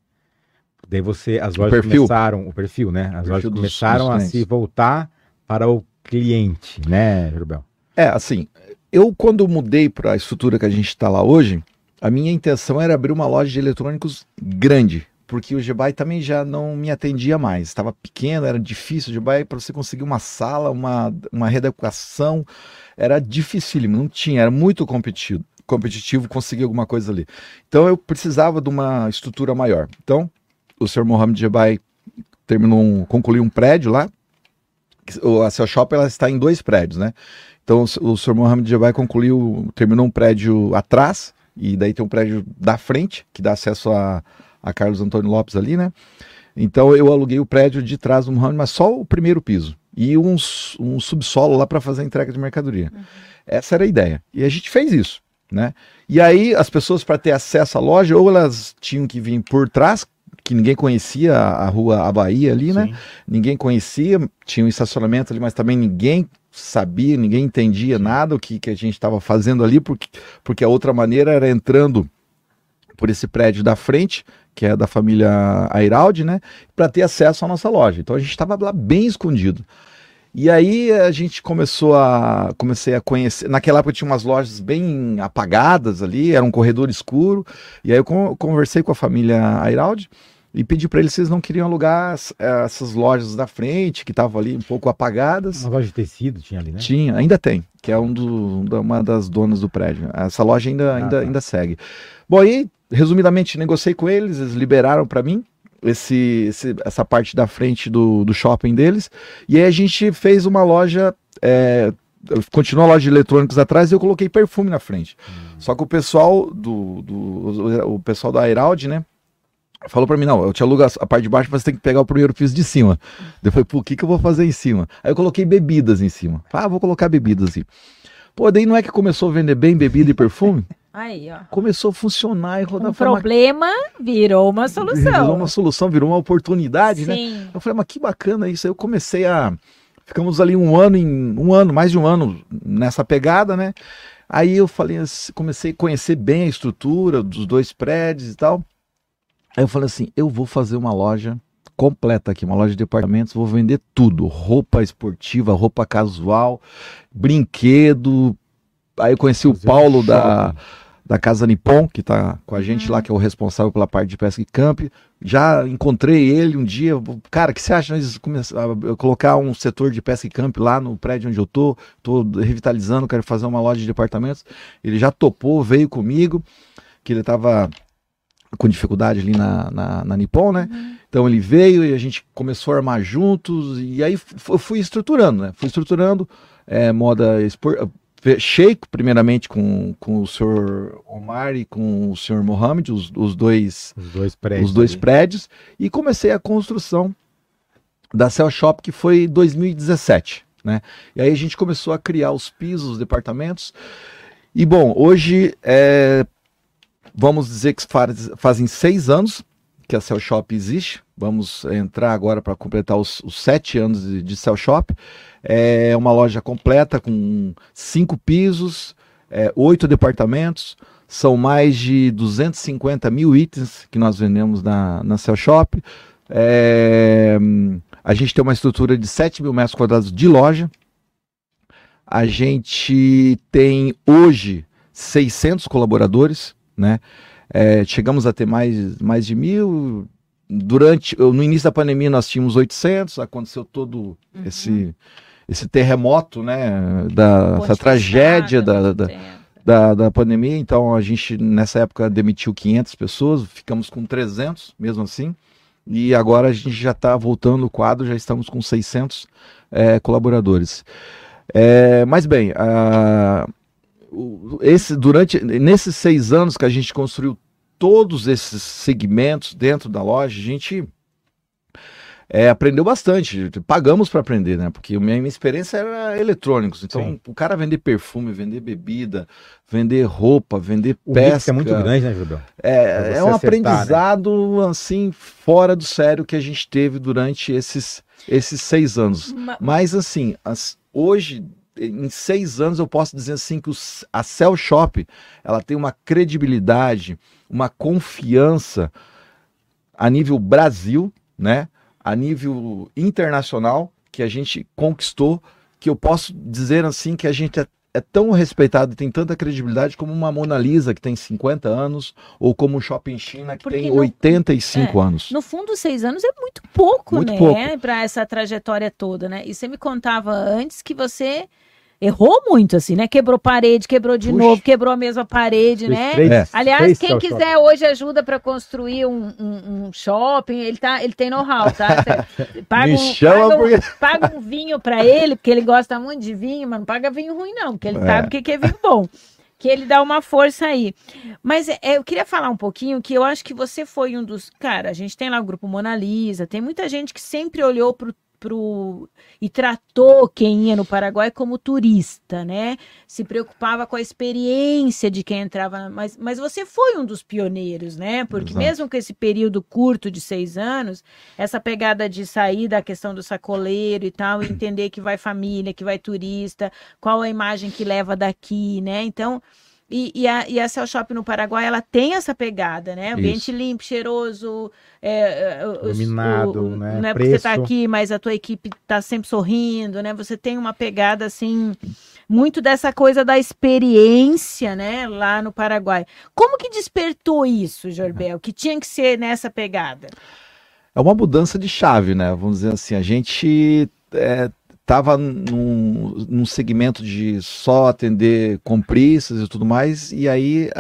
[SPEAKER 3] Daí você, as lojas começaram, o perfil, né? As lojas começaram a se voltar para o cliente, né, Rubel?
[SPEAKER 2] É, assim, eu quando mudei para a estrutura que a gente está lá hoje, a minha intenção era abrir uma loja de eletrônicos grande, porque o Gebai também já não me atendia mais. Estava pequeno, era difícil. O Gebai, para você conseguir uma sala, uma, uma reeducação, era dificílimo, não tinha, era muito competitivo, competitivo conseguir alguma coisa ali. Então eu precisava de uma estrutura maior. Então, o Sr. Mohamed Gebai terminou um, concluiu um prédio lá. A Cell Shop ela está em dois prédios, né? Então o, Sr. Mohamed Jabai concluiu, terminou um prédio atrás, e daí tem um prédio da frente, que dá acesso a, a Carlos Antônio Lopes ali, né? Então eu aluguei o prédio de trás do Mohamed, mas só o primeiro piso. E um, um subsolo lá para fazer a entrega de mercadoria. Essa era a ideia. E a gente fez isso, né? E aí as pessoas para ter acesso à loja, ou elas tinham que vir por trás, que ninguém conhecia a, rua a Bahia ali, né?
[SPEAKER 3] Sim.
[SPEAKER 2] ninguém conhecia, tinha um estacionamento ali, mas também ninguém sabia, ninguém entendia nada o que, que a gente estava fazendo ali, porque, porque a outra maneira era entrando por esse prédio da frente, que é da família Airaldi, né, para ter acesso à nossa loja. Então a gente estava lá bem escondido. E aí a gente começou a comecei a conhecer. Naquela época tinha umas lojas bem apagadas ali, era um corredor escuro. E aí eu con- conversei com a família Airaldi e pedi para eles se eles não queriam alugar as- essas lojas da frente, que estavam ali um pouco apagadas.
[SPEAKER 3] Uma loja de tecido tinha ali, né?
[SPEAKER 2] Tinha, ainda tem, que é um do, uma das donas do prédio. Essa loja ainda,
[SPEAKER 3] Ah,
[SPEAKER 2] ainda,
[SPEAKER 3] tá.
[SPEAKER 2] ainda segue. Bom, aí, resumidamente, negociei com eles, eles liberaram para mim esse, esse- essa parte da frente do, do shopping deles, e aí a gente fez uma loja. É, continua a loja de eletrônicos atrás e eu coloquei perfume na frente. Só que o pessoal do, do o pessoal da Airaldi, né? Falou pra mim, não, eu te alugo a parte de baixo, mas você tem que pegar o primeiro piso de cima. Daí Eu falei, pô, o que, que eu vou fazer em cima? Aí eu coloquei bebidas em cima. Ah, vou colocar bebidas assim. Pô, daí não é que começou a vender bem bebida e perfume?
[SPEAKER 1] Aí, ó.
[SPEAKER 2] Começou a funcionar e rodar
[SPEAKER 1] Um problema virou uma solução.
[SPEAKER 2] Virou uma solução, virou uma oportunidade, né?
[SPEAKER 1] Sim.
[SPEAKER 2] Eu falei, mas que bacana isso. Aí eu comecei a. Ficamos ali um ano, em um ano, mais de um ano nessa pegada, né? Aí eu falei, comecei a conhecer bem a estrutura dos dois prédios e tal. Aí eu falei assim, eu vou fazer uma loja completa aqui, uma loja de departamentos, vou vender tudo, roupa esportiva, roupa casual, brinquedo. Aí eu conheci o Paulo da, da Casa Nippon, que tá com a gente lá, que é o responsável pela parte de pesca e camp. Já encontrei ele um dia. Cara, o que você acha de nós começar a eu colocar um setor de pesca e camp lá no prédio onde eu tô? Tô revitalizando, quero fazer uma loja de departamentos. Ele já topou, veio comigo, que ele tava com dificuldade ali na, na, na Nippon, né? Então ele veio e a gente começou a armar juntos, e aí eu fui estruturando, né? Fui estruturando é, moda espor... fe- Sheik, primeiramente com, com o senhor Omar e com o senhor Mohamed, os, os dois
[SPEAKER 3] Os dois prédios.
[SPEAKER 2] os dois prédios e comecei a construção da Cell Shop que foi em 2017, né? E aí a gente começou a criar os pisos, os departamentos. E bom, hoje é, vamos dizer que faz, fazem seis anos que a Cell Shop existe. Vamos entrar agora para completar os, os sete anos de, de Cell Shop. É uma loja completa com cinco pisos, é, oito departamentos. São mais de 250 mil itens que nós vendemos na, na Cell Shop. É, a gente tem uma estrutura de 7 mil metros quadrados de loja. A gente tem hoje 600 colaboradores, né? É, chegamos a ter mais, mais de mil. Durante, no início da pandemia nós tínhamos 800, aconteceu todo esse, esse terremoto, né? Da, essa tragédia da, da, da, da pandemia, então a gente nessa época demitiu 500 pessoas, ficamos com 300 mesmo assim, e agora a gente já está voltando o quadro, já estamos com 600 é, colaboradores. É, mas bem, a- o- esse, durante, nesses seis anos que a gente construiu todos esses segmentos dentro da loja, a gente é, aprendeu bastante. Pagamos para aprender, né? Porque a minha, minha experiência era eletrônicos. Então,
[SPEAKER 3] Sim.
[SPEAKER 2] o cara vender perfume, vender bebida, vender roupa, vender
[SPEAKER 3] O mix
[SPEAKER 2] pesca.
[SPEAKER 3] é muito grande, né, Jubel? Pra
[SPEAKER 2] É, é um
[SPEAKER 3] acertar, né?
[SPEAKER 2] aprendizado assim fora do sério que a gente teve durante esses, esses seis anos.
[SPEAKER 1] Ma-
[SPEAKER 2] Mas assim, as- hoje em seis anos eu posso dizer assim que os, a Cell Shop ela tem uma credibilidade, uma confiança a nível Brasil, né? A nível internacional que a gente conquistou, que eu posso dizer assim que a gente é é tão respeitado e tem tanta credibilidade como uma Mona Lisa que tem 50 anos ou como o Shopping China que Porque tem no, 85 é, anos.
[SPEAKER 1] No fundo, seis anos é muito pouco, muito né? Para essa trajetória toda, né? E você me contava antes que você errou muito, assim, né? Quebrou parede, quebrou de Puxa. novo, quebrou a mesma parede, né? Três, é. Aliás, quem quiser shopping. hoje ajuda para construir um, um, um, shopping, ele, tá, ele tem know-how, tá? paga, um, paga, porque... paga, um, vinho para ele, porque ele gosta muito de vinho, mas não paga vinho ruim, não, porque ele é. sabe o que é vinho bom. Que ele dá uma força aí. Mas é, eu queria falar um pouquinho que eu acho que você foi um dos. Cara, a gente tem lá o grupo Mona Lisa, tem muita gente que sempre olhou pro pro e tratou quem ia no Paraguai como turista, né? Se preocupava com a experiência de quem entrava, mas, mas você foi um dos pioneiros, né? Porque Exato. mesmo com esse período curto de seis anos, essa pegada de sair da questão do sacoleiro e tal, entender que vai família, que vai turista, qual a imagem que leva daqui, né? Então e, e, a, e a Cell Shop no Paraguai, ela tem essa pegada, né? Ambiente Isso. limpo, cheiroso,
[SPEAKER 3] é, é iluminado, o, né?
[SPEAKER 1] Não é porque você está aqui, mas a tua equipe está sempre sorrindo, né? Você tem uma pegada assim muito dessa coisa da experiência, né, lá no Paraguai. Como que despertou isso, Jorbel? Que tinha que ser nessa pegada?
[SPEAKER 2] É uma mudança de chave, né? Vamos dizer assim, a gente é, estava num, num segmento de só atender compristas e tudo mais, e aí,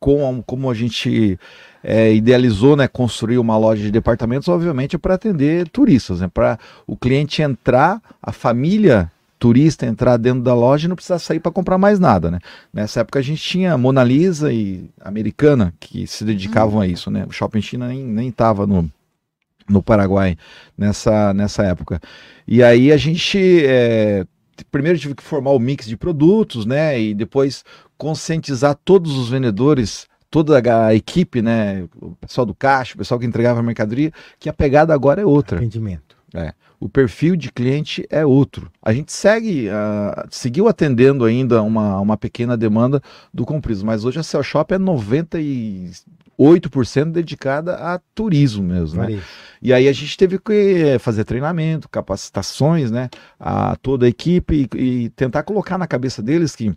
[SPEAKER 2] com, como a gente é, idealizou, né, construir uma loja de departamentos, obviamente é para atender turistas, né, para o cliente entrar, a família turista entrar dentro da loja e não precisar sair para comprar mais nada, né? Nessa época a gente tinha Mona Lisa e Americana que se dedicavam a isso, né? O Shopping China nem, nem tava no, no Paraguai nessa, nessa época. E aí a gente é, primeiro tive que formar o mix de produtos, né? E depois conscientizar todos os vendedores, toda a equipe, né? O pessoal do caixa, o pessoal que entregava a mercadoria, que a pegada agora é outra.
[SPEAKER 3] Atendimento.
[SPEAKER 2] É. O perfil de cliente é outro. A gente segue, uh, seguiu atendendo ainda uma, uma pequena demanda do comprido, mas hoje a Cell Shop é 90 e 8% dedicada a turismo mesmo, né? E aí a gente teve que eh, fazer treinamento, capacitações, né, a toda a equipe e, e tentar colocar na cabeça deles que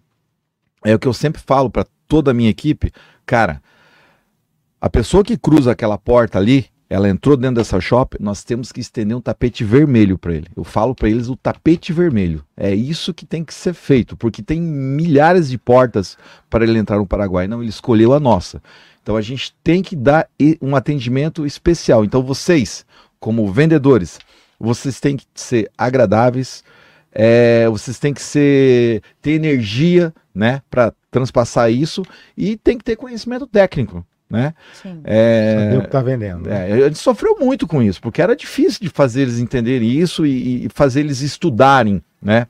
[SPEAKER 2] é o que eu sempre falo para toda a minha equipe, cara, a pessoa que cruza aquela porta ali, ela entrou dentro dessa shop, nós temos que estender um tapete vermelho para ele. Eu falo para eles o tapete vermelho. É isso que tem que ser feito, porque tem milhares de portas para ele entrar no Paraguai. Não, ele escolheu a nossa. Então a gente tem que dar um atendimento especial. Então vocês, como vendedores, vocês têm que ser agradáveis, é, vocês têm que ser ter energia, né, para transpassar isso e tem que ter conhecimento técnico. Né?
[SPEAKER 3] Sim. É, Saber o que está vendendo.
[SPEAKER 2] Né? É, a gente sofreu muito com isso, porque era difícil de fazer eles entenderem isso e, e fazer eles estudarem, né?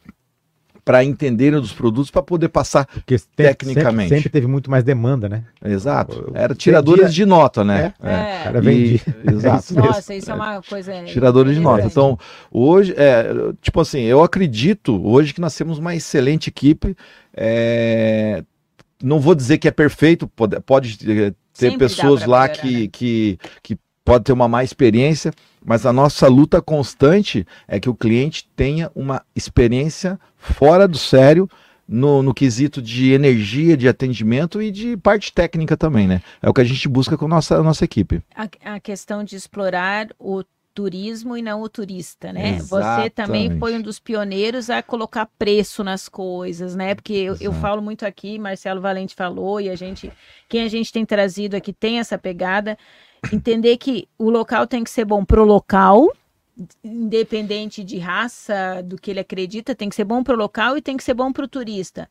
[SPEAKER 2] para entenderem dos produtos para poder passar Porque tecnicamente.
[SPEAKER 3] Sempre, sempre, teve muito mais demanda, né?
[SPEAKER 2] Exato. Era tiradores de nota, né?
[SPEAKER 1] É. é.
[SPEAKER 3] Cara vendi.
[SPEAKER 1] Exato. Nossa, isso é uma coisa.
[SPEAKER 2] Tiradores de nota. Então, hoje, é, tipo assim, eu acredito hoje que nós temos uma excelente equipe. É, não vou dizer que é perfeito, pode, pode ter Sempre pessoas lá que, né? que, que pode ter uma má experiência, mas a nossa luta constante é que o cliente tenha uma experiência fora do sério no, no, quesito de energia, de atendimento e de parte técnica também, né? É o que a gente busca com a nossa, a nossa equipe.
[SPEAKER 1] A, a questão de explorar o turismo e não o turista, né? Exatamente. Você também foi um dos pioneiros a colocar preço nas coisas, né? Porque eu, eu, falo muito aqui, Marcelo Valente falou e a gente, quem a gente tem trazido aqui tem essa pegada entender que o local tem que ser bom pro local, independente de raça, do que ele acredita, tem que ser bom pro local e tem que ser bom pro turista.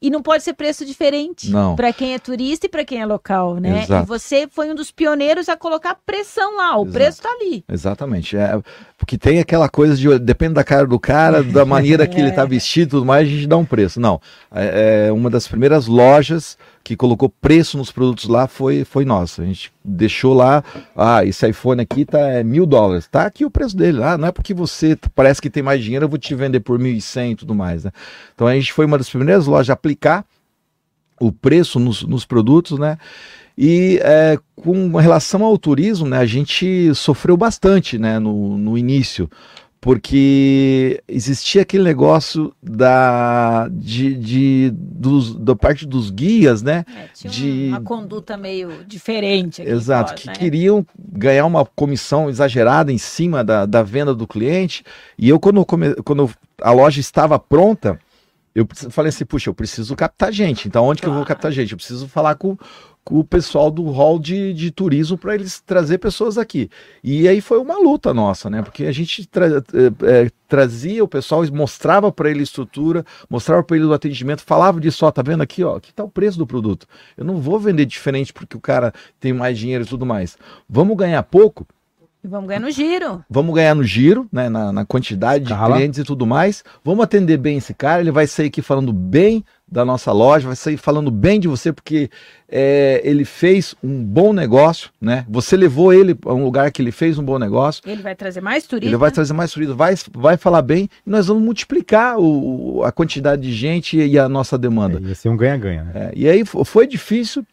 [SPEAKER 1] E não pode ser preço diferente para quem é turista e para quem é local, né? Exato. E você foi um dos pioneiros a colocar pressão lá, o Exato. preço está ali.
[SPEAKER 2] Exatamente. É, Porque tem aquela coisa de depende da cara do cara, da maneira que ele está vestido, tudo mais, a gente dá um preço. Não, é, é uma das primeiras lojas que colocou preço nos produtos lá foi, foi nossa. A gente deixou lá, ah, esse iPhone aqui tá é, mil dólares, tá aqui o preço dele. Ah, não é porque você parece que tem mais dinheiro, eu vou te vender por mil e cem e tudo mais, né? Então a gente foi uma das primeiras lojas a aplicar o preço nos, nos produtos, né? E é, com relação ao turismo, né, a gente sofreu bastante né, no, no início, porque existia aquele negócio da, de, de dos, da parte dos guias, né?
[SPEAKER 1] É, tinha de, uma conduta meio diferente.
[SPEAKER 2] Exato, pós, que né? queriam ganhar uma comissão exagerada em cima da, da venda do cliente. E eu, quando, quando a loja estava pronta, eu falei assim, puxa, eu preciso captar gente. Então, onde claro. que eu vou captar gente? Eu preciso falar com, com o pessoal do hall de, de turismo para eles trazer pessoas aqui. E aí foi uma luta nossa, né? Porque a gente tra é, trazia o pessoal, mostrava para ele estrutura, mostrava para ele o atendimento, falava disso, tá vendo aqui, ó, que tá o preço do produto. Eu não vou vender diferente porque o cara tem mais dinheiro e tudo mais. Vamos ganhar pouco?
[SPEAKER 1] E vamos ganhar no giro.
[SPEAKER 2] Vamos ganhar no giro, né? Na, na quantidade de clientes e tudo mais. Vamos atender bem esse cara. Ele vai sair aqui falando bem da nossa loja, vai sair falando bem de você, porque é, ele fez um bom negócio, né? Você levou ele a um lugar que ele fez um bom negócio.
[SPEAKER 1] Ele vai trazer mais turistas.
[SPEAKER 2] Ele vai trazer mais turistas, vai, vai falar bem e nós vamos multiplicar o, a quantidade de gente e a nossa demanda.
[SPEAKER 3] É, ia ser um ganha-ganha. Né?
[SPEAKER 2] É, e aí foi difícil,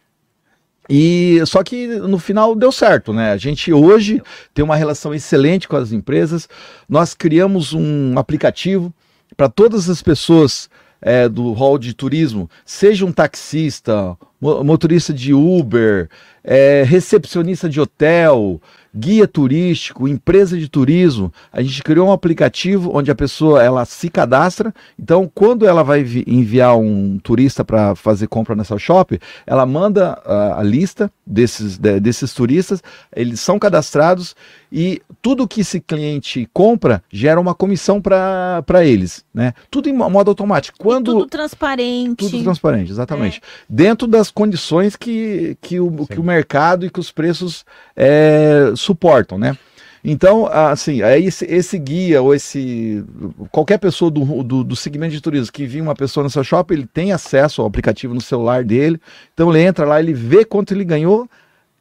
[SPEAKER 2] e só que no final deu certo, né? A gente hoje tem uma relação excelente com as empresas. Nós criamos um aplicativo para todas as pessoas é, do hall de turismo, seja um taxista, motorista de Uber, é, recepcionista de hotel, guia turístico, empresa de turismo, a gente criou um aplicativo onde a pessoa ela se cadastra. Então, quando ela vai enviar um turista para fazer compra nessa shop, ela manda a, a lista desses, de, desses turistas, eles são cadastrados e tudo que esse cliente compra gera uma comissão para eles, né? Tudo em modo automático. Quando
[SPEAKER 1] tudo transparente.
[SPEAKER 2] Tudo transparente, exatamente. É. Dentro das condições que, que, o, que o mercado e que os preços é, suportam, né? Então, assim, aí esse, esse, guia ou esse qualquer pessoa do, do, do, segmento de turismo que vir uma pessoa no seu shopping, ele tem acesso ao aplicativo no celular dele. Então ele entra lá, ele vê quanto ele ganhou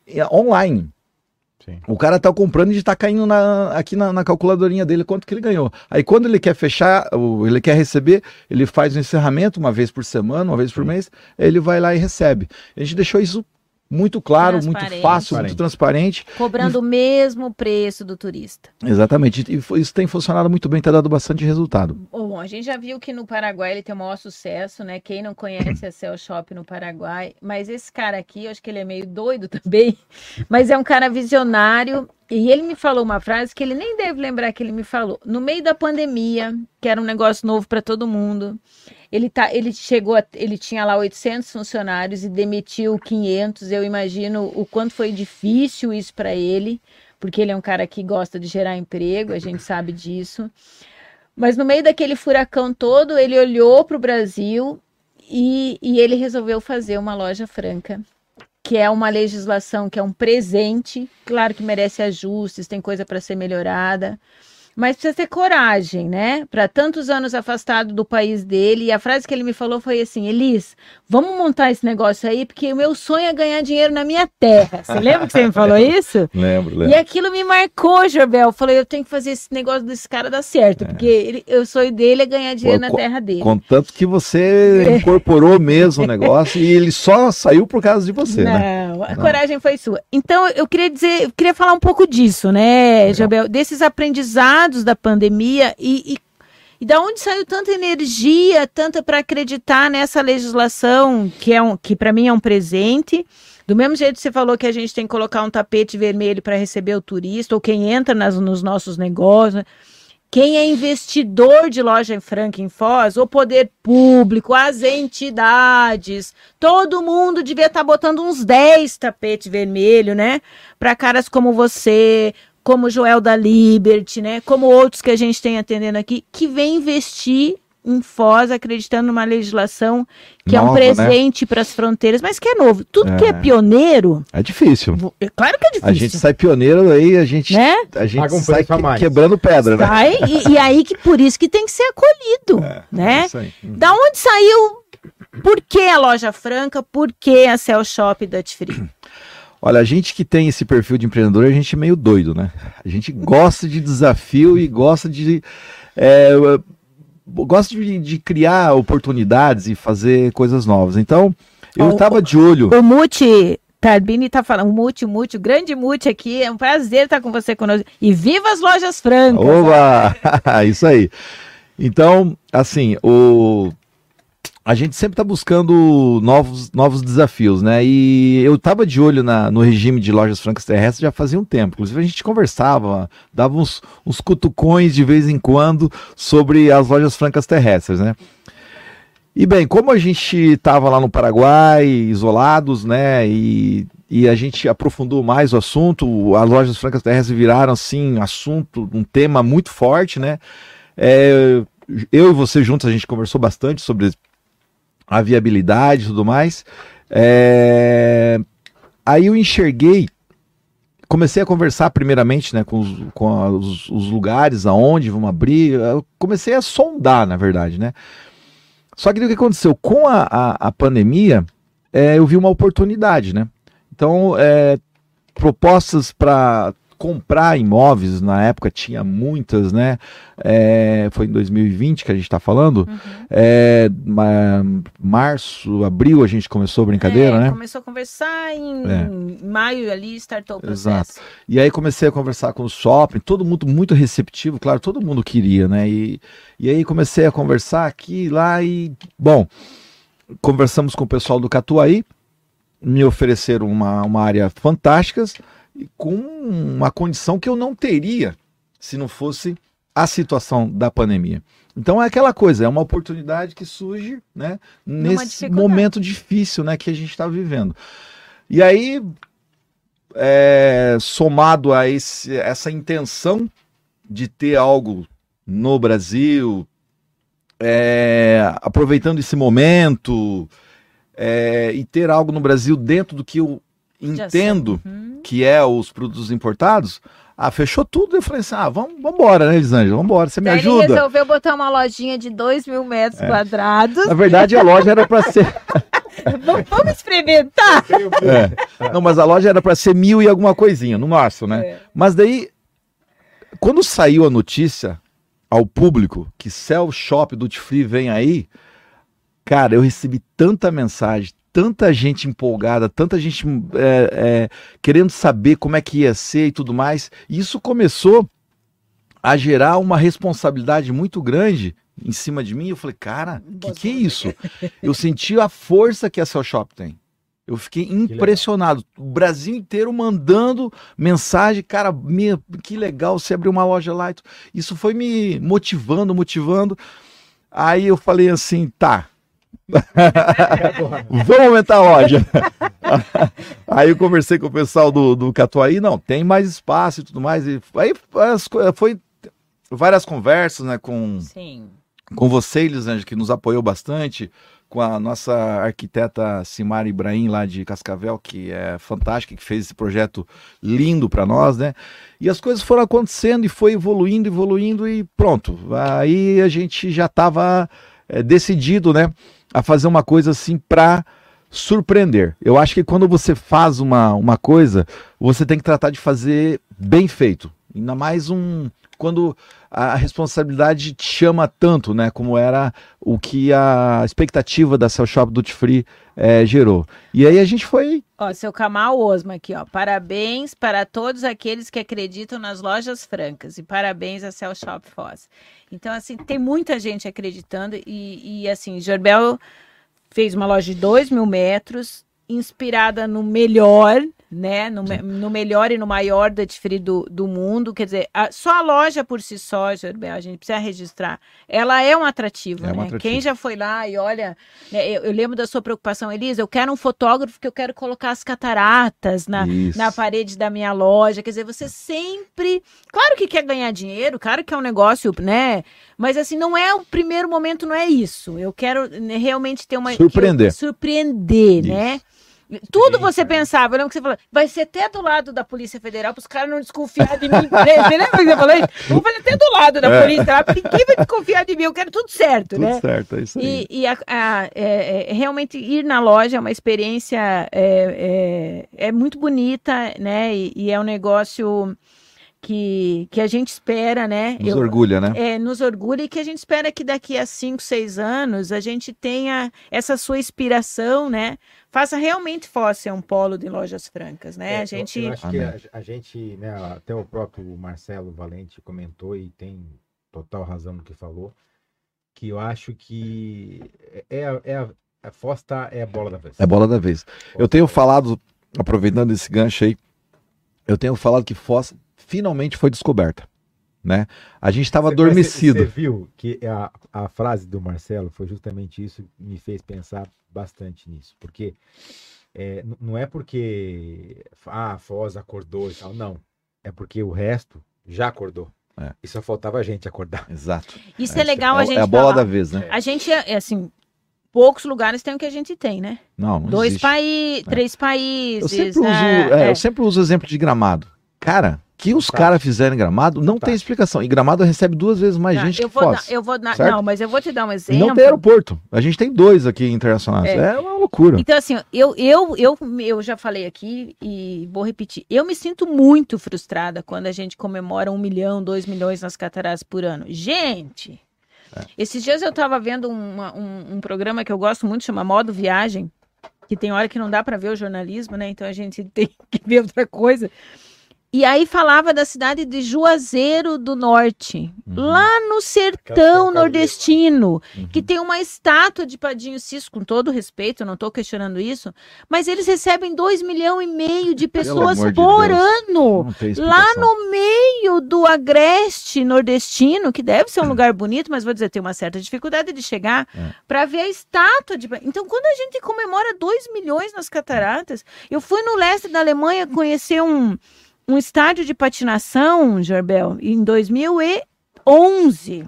[SPEAKER 2] é, online. Sim. O cara tá comprando e está caindo na, aqui na, na, calculadorinha dele quanto que ele ganhou. Aí quando ele quer fechar, ele quer receber, ele faz o um encerramento uma vez por semana, uma vez por mês, ele vai lá e recebe. A gente deixou isso muito claro, muito fácil, muito transparente.
[SPEAKER 1] Cobrando e... o mesmo preço do turista.
[SPEAKER 2] Exatamente. E isso tem funcionado muito bem, tem dado bastante resultado.
[SPEAKER 1] Bom, a gente já viu que no Paraguai ele tem o maior sucesso, né? Quem não conhece a Cell Shop no Paraguai, mas esse cara aqui, eu acho que ele é meio doido também, mas é um cara visionário. E ele me falou uma frase que ele nem deve lembrar que ele me falou. No meio da pandemia, que era um negócio novo para todo mundo, ele, tá, ele chegou, a, ele tinha lá 800 funcionários e demitiu 500. Eu imagino o quanto foi difícil isso para ele, porque ele é um cara que gosta de gerar emprego, a gente sabe disso. Mas no meio daquele furacão todo, ele olhou para o Brasil e, e ele resolveu fazer uma loja franca que é uma legislação que é um presente, claro que merece ajustes, tem coisa para ser melhorada, mas precisa ter coragem, né? Para tantos anos afastado do país dele. E a frase que ele me falou foi assim: Elis, vamos montar esse negócio aí, porque o meu sonho é ganhar dinheiro na minha terra. Você lembra que você me falou isso?
[SPEAKER 2] lembro, lembro.
[SPEAKER 1] E aquilo me marcou, Jorbel. Eu falei: eu tenho que fazer esse negócio desse cara dar certo, é. porque ele, o sonho dele é ganhar dinheiro Pô, na terra dele.
[SPEAKER 2] Contanto que você incorporou mesmo o negócio e ele só saiu por causa de você,
[SPEAKER 1] Não,
[SPEAKER 2] né?
[SPEAKER 1] A Não. coragem foi sua. Então, eu queria dizer, eu queria falar um pouco disso, né, Jorbel? Desses aprendizados da pandemia e, e, e da onde saiu tanta energia, tanta para acreditar nessa legislação que é um, que para mim é um presente. Do mesmo jeito que você falou que a gente tem que colocar um tapete vermelho para receber o turista ou quem entra nas, nos nossos negócios. Quem é investidor de loja em Franca Foz, o poder público, as entidades, todo mundo devia estar tá botando uns 10 tapetes vermelhos, né? Para caras como você, como Joel da Liberty, né? Como outros que a gente tem atendendo aqui, que vem investir em Foz acreditando numa legislação que é um
[SPEAKER 2] Nova, né?
[SPEAKER 1] presente para as fronteiras, mas que é novo. Tudo que é
[SPEAKER 2] É.
[SPEAKER 1] pioneiro,
[SPEAKER 2] É difícil.
[SPEAKER 1] é claro que é difícil.
[SPEAKER 2] A gente sai pioneiro aí, a gente,
[SPEAKER 1] né?
[SPEAKER 2] a gente
[SPEAKER 3] Paga um
[SPEAKER 2] sai que- quebrando pedra, né?
[SPEAKER 1] Sai, e, e aí que por isso que tem que ser acolhido, né?
[SPEAKER 2] Isso aí.
[SPEAKER 1] Da onde saiu? Por que a loja franca? Por que a Cell Shop Dutch Free?
[SPEAKER 2] Olha, a gente que tem esse perfil de empreendedor, a gente é meio doido, né? A gente gosta de desafio e gosta de. é, gosta de, de criar oportunidades e fazer coisas novas. Então, eu estava de olho.
[SPEAKER 1] O Muti Tarbini tá falando, o Muti, Muti, o grande Muti aqui, é um prazer estar com você conosco. E viva as lojas francas!
[SPEAKER 2] Oba! Isso aí. Então, assim, o a gente sempre está buscando novos, novos desafios, né? E eu estava de olho na- no regime de lojas francas terrestres já fazia um tempo. Inclusive, a gente conversava, dava uns, uns cutucões de vez em quando sobre as lojas francas terrestres, né? E bem, como a gente estava lá no Paraguai, isolados, né? E, e a gente aprofundou mais o assunto, as lojas francas terrestres viraram, assim, assunto, um tema muito forte, né? É, eu e você juntos, a gente conversou bastante sobre a viabilidade e tudo mais. É, aí eu enxerguei, comecei a conversar primeiramente né, com, os, com os- os lugares aonde vamos abrir. Comecei a sondar, na verdade, né? Só que o que aconteceu? Com a, a, a pandemia, é, eu vi uma oportunidade, né? Então, é, propostas para comprar imóveis, na época tinha muitas, né? É, foi em 2020 que a gente está falando.
[SPEAKER 1] Uhum.
[SPEAKER 2] É, ma- março, abril a gente começou a brincadeira,
[SPEAKER 1] É,
[SPEAKER 2] né?
[SPEAKER 1] Começou a conversar em
[SPEAKER 2] É.
[SPEAKER 1] maio ali, startou o processo.
[SPEAKER 2] Exato. E aí comecei a conversar com o shopping, todo mundo muito receptivo, claro, todo mundo queria, né? E, e aí comecei a conversar aqui, lá e, bom, conversamos com o pessoal do Catuaí, me ofereceram uma, uma área fantástica com uma condição que eu não teria se não fosse a situação da pandemia. Então é aquela coisa, é uma oportunidade que surge, né, nesse momento difícil, né, que a gente está vivendo. E aí é, somado a esse, essa intenção de ter algo no Brasil, é, aproveitando esse momento é, e ter algo no Brasil dentro do que eu entendo
[SPEAKER 1] Uhum.
[SPEAKER 2] que é os produtos importados, ah, fechou tudo. Eu falei assim: ah, vamos embora, né, Elisângela? Vamos embora, você me
[SPEAKER 1] Daí ele
[SPEAKER 2] ajuda?
[SPEAKER 1] resolveu botar uma lojinha de 2 mil metros quadrados.
[SPEAKER 2] Na verdade, a loja era para ser.
[SPEAKER 1] vamos, vamos experimentar.
[SPEAKER 2] É. Não, mas a loja era para ser mil e alguma coisinha, no máximo, né?
[SPEAKER 1] É.
[SPEAKER 2] Mas daí, quando saiu a notícia ao público que Cell Shop Duty Free vem aí, cara, eu recebi tanta mensagem, tanta gente empolgada, tanta gente é, é, querendo saber como é que ia ser e tudo mais. Isso começou a gerar uma responsabilidade muito grande em cima de mim. Eu falei, cara, que que é isso? Eu senti a força que a Cell Shop tem. Eu fiquei impressionado. O Brasil inteiro mandando mensagem, cara, me- que legal você abriu uma loja lá. Isso foi me motivando, motivando. Aí eu falei assim, tá. Vamos aumentar a loja. aí eu conversei com o pessoal do, do Catuaí, não, tem mais espaço e tudo mais. E aí as foi várias conversas, né, com,
[SPEAKER 1] Sim.
[SPEAKER 2] com você, Elisângela, que nos apoiou bastante, com a nossa arquiteta Simara Ibrahim, lá de Cascavel, que é fantástica, que fez esse projeto lindo para nós, né? E as coisas foram acontecendo e foi evoluindo, evoluindo e pronto. Aí a gente já estava decidido, né, a fazer uma coisa assim para surpreender. Eu acho que quando você faz uma, uma coisa, você tem que tratar de fazer bem feito. Ainda mais um quando a responsabilidade te chama tanto, né? Como era o que a expectativa da Cell Shop Duty Free eh, gerou. E aí a gente foi.
[SPEAKER 1] Ó, seu Kamal Osma aqui, ó. Parabéns para todos aqueles que acreditam nas lojas francas e parabéns a Cell Shop Foz. Então, assim, tem muita gente acreditando e, e assim, Jorbel fez uma loja de 2 mil metros, inspirada no melhor, né? No, no, melhor e no maior duty free do, do mundo. Quer dizer, a, só a loja por si só, Gerbel, a gente precisa registrar. Ela é um atrativo, é né? Um atrativo. Quem já foi lá e olha, né, eu, eu, lembro da sua preocupação, Elisa, eu quero um fotógrafo que eu quero colocar as cataratas na, na parede da minha loja. Quer dizer, você sempre. Claro que quer ganhar dinheiro, claro que é um negócio, né? Mas assim, não é o primeiro momento, não é isso. Eu quero né, realmente ter uma.
[SPEAKER 2] Surpreender.
[SPEAKER 1] Eu, surpreender, né? isso. né? Tudo você pensava, eu lembro que você falou, vai ser até do lado da Polícia Federal, para os caras não desconfiar de mim. você lembra que você falou isso? Vamos fazer até do lado da é. polícia lá, ninguém vai desconfiar de mim, eu quero tudo certo,
[SPEAKER 2] tudo
[SPEAKER 1] né?
[SPEAKER 2] Tudo certo, é isso aí.
[SPEAKER 1] E, e a, a, é, é, realmente ir na loja é uma experiência é, é, é muito bonita, né? E, e, é um negócio que, que a gente espera, né?
[SPEAKER 2] Nos eu, orgulha, né?
[SPEAKER 1] É, nos orgulha e que a gente espera que daqui a 5, 6 anos a gente tenha essa sua inspiração, né? Faça realmente fosse um polo de lojas francas, né?
[SPEAKER 3] É,
[SPEAKER 1] a gente.
[SPEAKER 3] Eu, eu acho que a, a, gente, né, até o próprio Marcelo Valente comentou e tem total razão no que falou, que eu acho que é, é, é a, a Foz tá, é a bola da vez.
[SPEAKER 2] É a bola da vez. Eu tenho falado, aproveitando esse gancho aí, eu tenho falado que Foz finalmente foi descoberta né? A gente estava adormecido. Você,
[SPEAKER 3] você viu que a, a frase do Marcelo foi justamente isso que me fez pensar bastante nisso, porque é, não é porque ah, a Foz acordou e tal, não. É porque o resto já acordou. É. E só faltava a gente acordar.
[SPEAKER 2] Exato.
[SPEAKER 1] Isso é, é legal
[SPEAKER 2] é,
[SPEAKER 1] a gente.
[SPEAKER 2] É a bola falar. da vez, né?
[SPEAKER 1] A gente, é, é assim, poucos lugares tem o que a gente tem, né?
[SPEAKER 2] Não, não
[SPEAKER 1] Dois países, três países.
[SPEAKER 2] Eu sempre, né? uso, eu sempre uso o exemplo de gramado. Cara, que os tá. caras fizeram em Gramado não tá. tem explicação. E Gramado recebe duas vezes mais gente eu que vou Foz.
[SPEAKER 1] eu vou dar, não, mas eu vou te dar um exemplo.
[SPEAKER 2] Não tem aeroporto. A gente tem dois aqui internacionais. É, é uma loucura.
[SPEAKER 1] Então assim, eu, eu, eu, eu já falei aqui e vou repetir. Eu me sinto muito frustrada quando a gente comemora um milhão, dois milhões nas cataratas por ano. Gente, é. esses dias eu estava vendo uma, um, um programa que eu gosto muito, chama Modo Viagem, que tem hora que não dá para ver o jornalismo, né? Então a gente tem que ver outra coisa. E aí falava da cidade de Juazeiro do Norte, uhum. lá no sertão nordestino, uhum. que tem uma estátua de Padinho Cis, com todo respeito, eu não estou questionando isso, mas eles recebem 2 milhões e meio de pessoas por de ano, lá no meio do agreste nordestino, que deve ser um lugar bonito, mas vou dizer, tem uma certa dificuldade de chegar, é. para ver a estátua de Então, quando a gente comemora 2 milhões nas cataratas, eu fui no leste da Alemanha conhecer um um estádio de patinação, Jorbel, em 2011.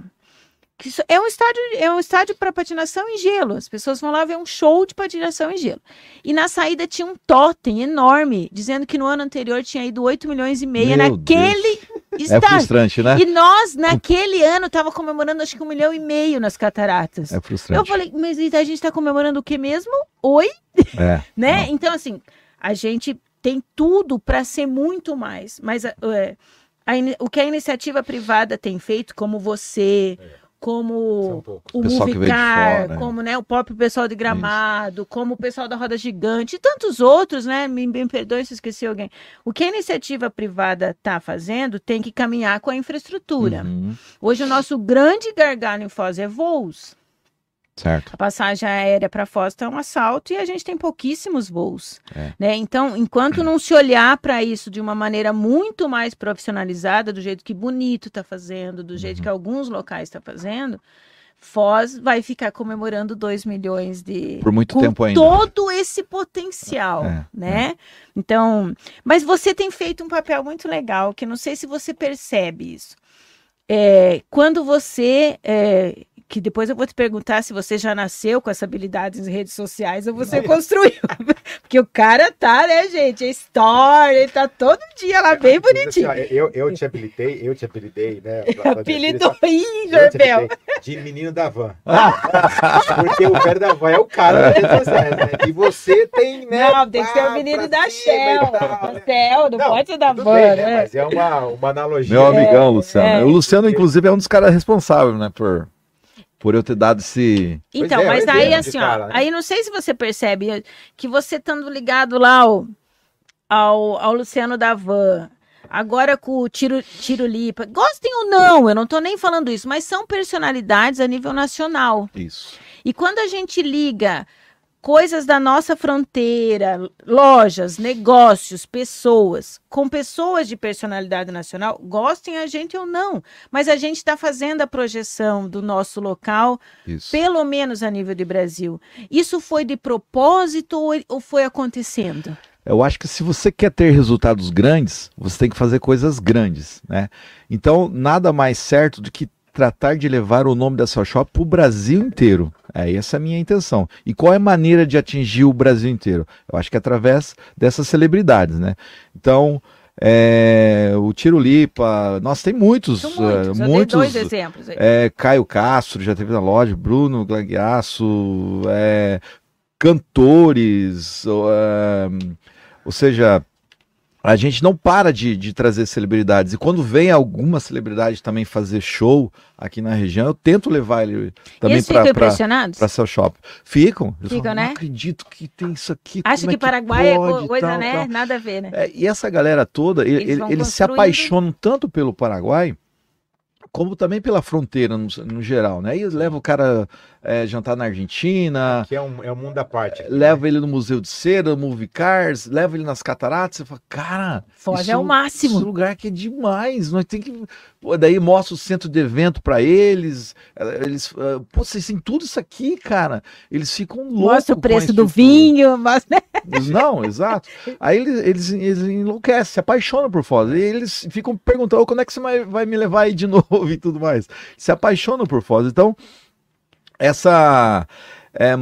[SPEAKER 1] Que é um estádio, é um estádio para patinação em gelo. As pessoas vão lá ver um show de patinação em gelo. E na saída tinha um totem enorme, dizendo que no ano anterior tinha ido 8 milhões e meio naquele Deus.
[SPEAKER 2] É estádio. É frustrante, né?
[SPEAKER 1] E nós, naquele ano, tava comemorando acho que um milhão e meio nas cataratas.
[SPEAKER 2] É frustrante.
[SPEAKER 1] Eu falei, mas a gente está comemorando o que mesmo? Oi?
[SPEAKER 2] É.
[SPEAKER 1] né? Não. Então, assim, a gente tem tudo para ser muito mais. Mas é, a, o que a iniciativa privada tem feito, como você, é. como o Movicar, né? como né, o próprio pessoal de Gramado, Isso. como o pessoal da Roda Gigante e tantos outros, né? Me, me perdoe se esqueci alguém. O que a iniciativa privada está fazendo tem que caminhar com a infraestrutura. Uhum. Hoje o nosso grande gargalo em Foz é voos.
[SPEAKER 2] Certo.
[SPEAKER 1] A passagem aérea para Foz está um assalto e a gente tem pouquíssimos voos. É. Né? Então, enquanto não se olhar para isso de uma maneira muito mais profissionalizada, do jeito que Bonito está fazendo, do jeito uhum. que alguns locais estão tá fazendo, Foz vai ficar comemorando 2 milhões de.
[SPEAKER 2] Por muito tempo ainda.
[SPEAKER 1] Todo esse potencial, é, né? É. Então, mas você tem feito um papel muito legal, que não sei se você percebe isso. É, quando você é, que depois eu vou te perguntar se você já nasceu com essa habilidade em redes sociais ou você construiu. Porque o cara tá, né, gente? É story, ele tá todo dia lá bem bonitinho. Assim,
[SPEAKER 3] eu, eu te habilitei, eu te habilitei, né?
[SPEAKER 1] Apelidou Jorbel.
[SPEAKER 3] De menino da van. Porque o cara da van é o cara das redes sociais, né? E você tem, né?
[SPEAKER 1] Não, tem que ser o menino da Shell. Da né? Shell, não, não, pode ser da van, bem, né?
[SPEAKER 3] né? Mas é uma, uma analogia.
[SPEAKER 2] Meu amigão, Luciano. É, o Luciano, inclusive, é um dos caras responsáveis, né, por por eu ter dado esse.
[SPEAKER 1] Então, é, mas aí assim, cara, ó, né? aí não sei se você percebe que você estando ligado lá ao, ao, ao Luciano da Van, agora com o Tiro, Tiro Lipa, gostem ou não, eu não tô nem falando isso, mas são personalidades a nível nacional.
[SPEAKER 2] Isso.
[SPEAKER 1] E quando a gente liga coisas da nossa fronteira, lojas, negócios, pessoas, com pessoas de personalidade nacional, gostem a gente ou não, mas a gente está fazendo a projeção do nosso local,
[SPEAKER 2] Isso.
[SPEAKER 1] pelo menos a nível de Brasil. Isso foi de propósito ou, foi acontecendo?
[SPEAKER 2] Eu acho que se você quer ter resultados grandes, você tem que fazer coisas grandes, né? Então, nada mais certo do que tratar de levar o nome da Cell Shop para o Brasil inteiro. É essa a minha intenção. E qual é a maneira de atingir o Brasil inteiro? Eu acho que é através dessas celebridades, né? Então, é, o Tiro Lipa, nós tem muitos,
[SPEAKER 1] São muitos.
[SPEAKER 2] é,
[SPEAKER 1] Eu dei
[SPEAKER 2] muitos
[SPEAKER 1] dois exemplos aí.
[SPEAKER 2] é, Caio Castro já teve na loja, Bruno Glaguiaço, é, cantores, ou, é, ou seja, a gente não para de, de trazer celebridades. E quando vem alguma celebridade também fazer show aqui na região, eu tento levar ele também para seu shop. Ficam.
[SPEAKER 1] Ficam,
[SPEAKER 2] falam,
[SPEAKER 1] né?
[SPEAKER 2] Não acredito que tem isso aqui.
[SPEAKER 1] Acho
[SPEAKER 2] como
[SPEAKER 1] que
[SPEAKER 2] é
[SPEAKER 1] Paraguai é
[SPEAKER 2] pode e
[SPEAKER 1] coisa,
[SPEAKER 2] tal,
[SPEAKER 1] né?
[SPEAKER 2] tal.
[SPEAKER 1] Nada a ver, né?
[SPEAKER 2] É, e essa galera toda, ele-
[SPEAKER 1] Eles
[SPEAKER 2] ele- eles se apaixonam tanto pelo Paraguai, como também pela fronteira no, no geral, né? Aí leva o cara é, jantar na Argentina,
[SPEAKER 3] Que é um, é um mundo à parte. aqui,
[SPEAKER 2] leva ele no Museu de Cera, Movie Cars, leva ele nas cataratas, você fala, cara,
[SPEAKER 1] Foz
[SPEAKER 2] isso-
[SPEAKER 1] é o máximo.
[SPEAKER 2] esse lugar que é demais, nós tem que... Pô, daí mostra o centro de evento para eles, eles, ah, pô, vocês têm tudo isso aqui, cara, eles ficam loucos
[SPEAKER 1] Mostra o preço do vinho, mostra...
[SPEAKER 2] Não, exato. Aí eles, eles, eles enlouquecem, se apaixonam por Foz. E eles ficam perguntando "Ô, quando é que você vai, vai me levar aí de novo e tudo mais. Se apaixonam por Foz. Então, essa, é,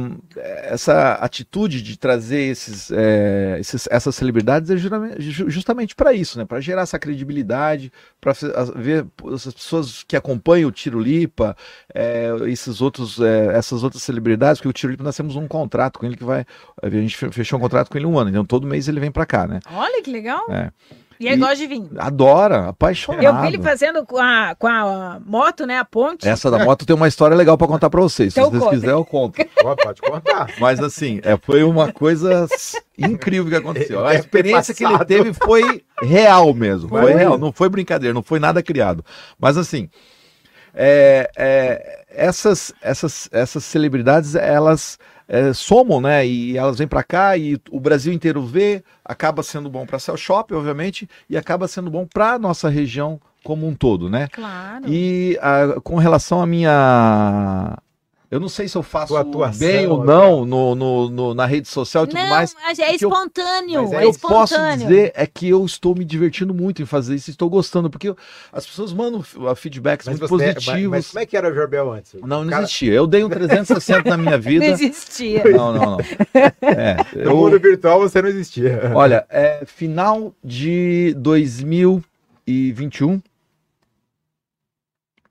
[SPEAKER 2] essa atitude de trazer esses, é, esses- essas celebridades é justamente para isso, né? Para gerar essa credibilidade, para ver as pessoas que acompanham o Tiro Lipa, é, esses outros, é, essas outras celebridades, porque o Tiro Lipa nós temos um contrato com ele que vai. A gente fe- fechou um contrato com ele um ano, então todo mês ele vem para cá, né?
[SPEAKER 1] Olha que legal.
[SPEAKER 2] É.
[SPEAKER 1] E ele gosta de vinho.
[SPEAKER 2] Adora, apaixonado.
[SPEAKER 1] Eu vi ele fazendo com a, com a moto, né? A ponte.
[SPEAKER 2] Essa da moto tem uma história legal para contar para vocês. Se
[SPEAKER 1] Então
[SPEAKER 2] vocês
[SPEAKER 1] conta.
[SPEAKER 2] quiserem, eu conto.
[SPEAKER 3] Pode contar.
[SPEAKER 2] Mas assim, é, foi uma coisa incrível que aconteceu. A experiência que ele teve foi real mesmo. Foi
[SPEAKER 3] Foi?
[SPEAKER 2] real, não foi brincadeira, não foi nada criado. Mas assim, é, é, essas, essas, essas celebridades, elas é, somam, né? E elas vêm para cá e o Brasil inteiro vê, acaba sendo bom para Cell Shop, obviamente, e acaba sendo bom para nossa região como um todo, né?
[SPEAKER 1] Claro.
[SPEAKER 2] E ah, com relação à minha. Eu não sei se eu faço
[SPEAKER 3] Tua atuação,
[SPEAKER 2] bem ou não no, no- no- na rede social e tudo
[SPEAKER 1] Não,
[SPEAKER 2] mais.
[SPEAKER 1] mas é
[SPEAKER 2] que eu-
[SPEAKER 1] espontâneo.
[SPEAKER 3] mas
[SPEAKER 1] é
[SPEAKER 3] é
[SPEAKER 2] eu posso
[SPEAKER 1] espontâneo.
[SPEAKER 2] dizer é que eu estou me divertindo muito em fazer isso, estou gostando, porque eu- as pessoas mandam f- feedbacks
[SPEAKER 3] Mas,
[SPEAKER 2] muito
[SPEAKER 3] você, mas,
[SPEAKER 2] positivos.
[SPEAKER 3] mas como é que era o Jorbel antes?
[SPEAKER 2] Não, não
[SPEAKER 3] Cara,
[SPEAKER 2] existia. Eu dei um 360 na minha vida.
[SPEAKER 1] Não existia.
[SPEAKER 2] Não, não, não. É,
[SPEAKER 3] No
[SPEAKER 2] eu-
[SPEAKER 3] mundo virtual você não existia.
[SPEAKER 2] Olha, é final de 2021.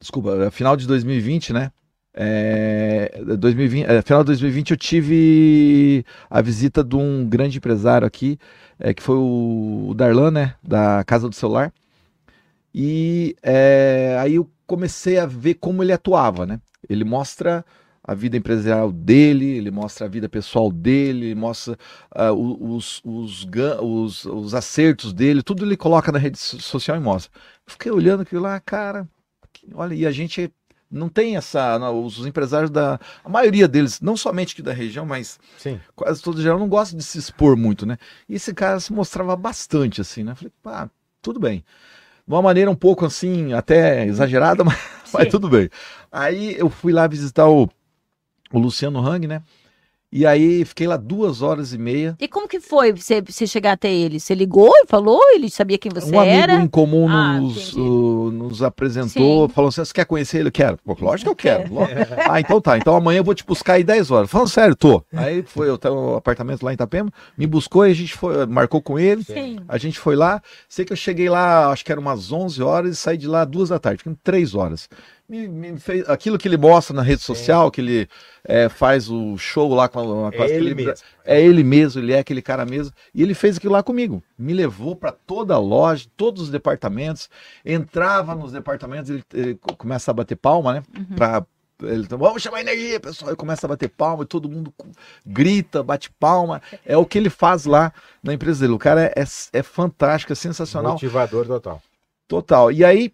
[SPEAKER 2] Desculpa, é final de 2020, né? É, 2020, é, final de 2020 eu tive a visita de um grande empresário aqui, é, que foi o, Darlan, né? Da Casa do Celular. E é, aí eu comecei a ver como ele atuava, né? Ele mostra a vida empresarial dele, ele mostra a vida pessoal dele, ele mostra o- os, os, os, os acertos dele, tudo ele coloca na rede so- social e mostra. Fiquei olhando aquilo lá, cara, olha, e a gente não tem essa, não, os empresários da, a maioria deles, não somente aqui da região, mas
[SPEAKER 3] Sim.
[SPEAKER 2] quase todo geral não gosta de se expor muito, né? E esse cara se mostrava bastante assim, né? Falei, pá, tudo bem. De uma maneira um pouco assim, até exagerada, mas, mas tudo bem. Aí eu fui lá visitar o, o Luciano Hang, né? E aí fiquei lá duas horas e meia.
[SPEAKER 1] E como que foi você, você chegar até ele? Você ligou e falou? Ele sabia quem você
[SPEAKER 2] um amigo
[SPEAKER 1] era?
[SPEAKER 2] em comum
[SPEAKER 1] Ah,
[SPEAKER 2] nos, uh, nos apresentou,
[SPEAKER 1] Sim.
[SPEAKER 2] falou assim: você quer conhecer ele? Eu quero. Pô, lógico que eu
[SPEAKER 1] Quer.
[SPEAKER 2] quero. Ah, então tá. Então amanhã eu vou te buscar aí 10 horas. Falando sério, tô. Aí foi, tenho um apartamento lá em Itapema, me buscou e a gente foi, marcou com ele.
[SPEAKER 1] Sim.
[SPEAKER 2] A gente foi lá, sei que eu cheguei lá, acho que era umas 11 horas e saí de lá duas da tarde, três horas. Me, me fez, aquilo que ele mostra na rede social, que ele é, faz o show lá com, a- com
[SPEAKER 3] É ele
[SPEAKER 2] celebridades.
[SPEAKER 3] mesmo.
[SPEAKER 2] É ele mesmo, ele é aquele cara mesmo. E ele fez aquilo lá comigo. Me levou para toda a loja, todos os departamentos. Entrava nos departamentos, ele, ele co- começa a bater palma, né? Pra, ele, vamos chamar energia, pessoal. Ele começa a bater palma e todo mundo grita, bate palma. É o que ele faz lá na empresa dele. O cara é, é, é fantástico, é sensacional.
[SPEAKER 3] Motivador total.
[SPEAKER 2] Total. E aí,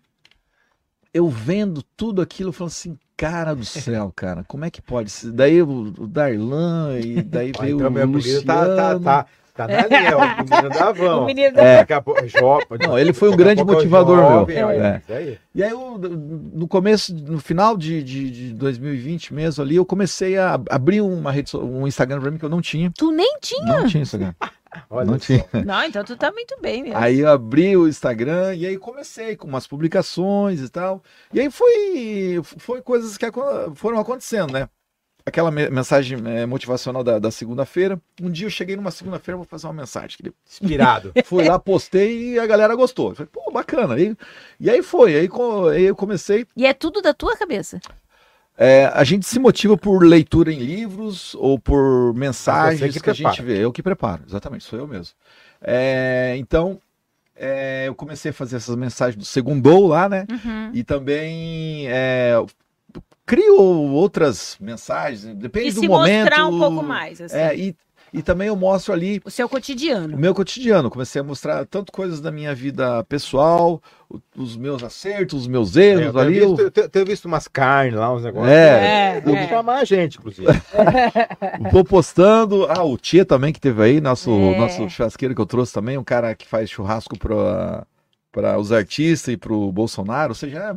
[SPEAKER 2] eu vendo tudo aquilo, falando assim, cara do céu, cara, como é que pode? Daí o, o Darlan e daí
[SPEAKER 3] Ó,
[SPEAKER 2] veio
[SPEAKER 3] então,
[SPEAKER 2] o Luciano.
[SPEAKER 3] tá, tá, tá, tá na linha, ó, o menino da van.
[SPEAKER 1] O menino da-
[SPEAKER 2] É.
[SPEAKER 3] Daqui a pouco, jo-
[SPEAKER 2] Não, ele foi um grande
[SPEAKER 3] é
[SPEAKER 2] motivador
[SPEAKER 3] jovem,
[SPEAKER 2] meu. É.
[SPEAKER 3] isso aí.
[SPEAKER 2] E aí, eu, no começo, no final de, de, de 2020 mesmo ali, eu comecei a abrir uma rede, um Instagram pra mim que eu não tinha.
[SPEAKER 1] Tu nem tinha.
[SPEAKER 2] Não tinha Instagram.
[SPEAKER 3] Olha
[SPEAKER 2] não
[SPEAKER 3] só.
[SPEAKER 2] tinha.
[SPEAKER 1] Não, então tu tá muito bem mesmo.
[SPEAKER 2] Aí eu abri o Instagram e aí comecei com umas publicações e tal. E aí foi, foi coisas que foram acontecendo, né? Aquela me- mensagem eh, motivacional da, da segunda-feira. Um dia eu cheguei numa segunda-feira, vou fazer uma mensagem.
[SPEAKER 3] Inspirado.
[SPEAKER 2] Fui lá, postei e a galera gostou. Falei, pô, bacana. Aí, e aí foi, aí, aí eu comecei.
[SPEAKER 1] E é tudo da tua cabeça.
[SPEAKER 2] É, a gente se motiva por leitura em livros ou por mensagens
[SPEAKER 3] Você que
[SPEAKER 2] que, a gente vê. Eu que preparo, exatamente, sou eu mesmo. É, então, é, eu comecei a fazer essas mensagens do Segundou lá, né?
[SPEAKER 1] Uhum.
[SPEAKER 2] E também é, crio outras mensagens, depende
[SPEAKER 1] E
[SPEAKER 2] do
[SPEAKER 1] se
[SPEAKER 2] momento.
[SPEAKER 1] mostrar um pouco mais, assim.
[SPEAKER 2] É, e, e também eu mostro ali
[SPEAKER 1] O seu
[SPEAKER 2] o
[SPEAKER 1] cotidiano.
[SPEAKER 2] meu cotidiano. Comecei a mostrar tanto coisas da minha vida pessoal, o- os meus acertos, os meus
[SPEAKER 3] É,
[SPEAKER 2] erros
[SPEAKER 3] eu,
[SPEAKER 2] ali. eu-
[SPEAKER 3] visto, eu tenho- tenho visto umas carnes lá, uns negócios.
[SPEAKER 2] É,
[SPEAKER 1] É,
[SPEAKER 3] Vou
[SPEAKER 1] é.
[SPEAKER 3] chamar a gente, inclusive.
[SPEAKER 2] Vou postando. Ah, o Tia também que teve aí, nosso,
[SPEAKER 1] É.
[SPEAKER 2] nosso churrasqueiro que eu trouxe também, um cara que faz churrasco para os artistas e para o Bolsonaro, ou seja, é-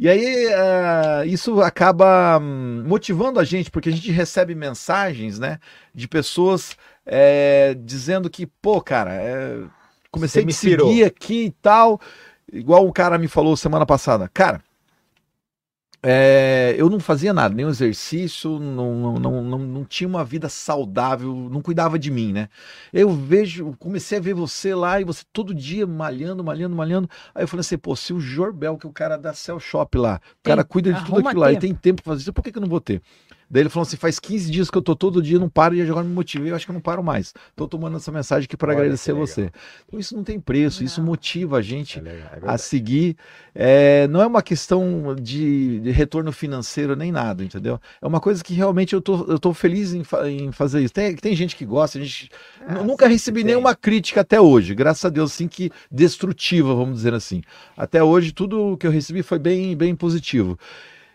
[SPEAKER 2] e aí ah, isso acaba hum, motivando a gente, porque a gente recebe mensagens, né, de pessoas é, dizendo que, pô, cara, é, comecei a
[SPEAKER 3] me
[SPEAKER 2] seguir aqui e tal, igual o cara me falou semana passada, cara. É, eu não fazia nada, nenhum exercício, não, não, não, não, não tinha uma vida saudável, não cuidava de mim, né? Eu vejo, comecei a ver você lá e você todo dia malhando, malhando, malhando. Aí eu falei assim, pô, se o Jorbel, que é o cara da Cell Shop lá, o
[SPEAKER 1] Tem-
[SPEAKER 2] cara cuida de tudo aquilo lá, e
[SPEAKER 1] tempo.
[SPEAKER 2] tem tempo pra fazer isso, por que, que eu não vou ter? Daí ele falou assim: faz 15 dias que eu tô todo dia, não paro e agora me motivei, eu acho que eu não paro mais. Tô tomando essa mensagem aqui para agradecer
[SPEAKER 3] legal.
[SPEAKER 2] você. Então isso não tem preço, isso
[SPEAKER 1] Não.
[SPEAKER 2] motiva a gente
[SPEAKER 3] É legal, é
[SPEAKER 2] a seguir. É, não é uma questão de, de retorno financeiro nem nada, entendeu? É uma coisa que realmente eu tô, eu tô feliz em, fa- em fazer isso. Tem, tem gente que gosta, a gente
[SPEAKER 3] Ah,
[SPEAKER 2] nu- nunca
[SPEAKER 3] sim,
[SPEAKER 2] recebi nenhuma crítica até hoje, graças a Deus, sim, que destrutiva, vamos dizer assim. Até hoje, tudo que eu recebi foi bem, bem positivo.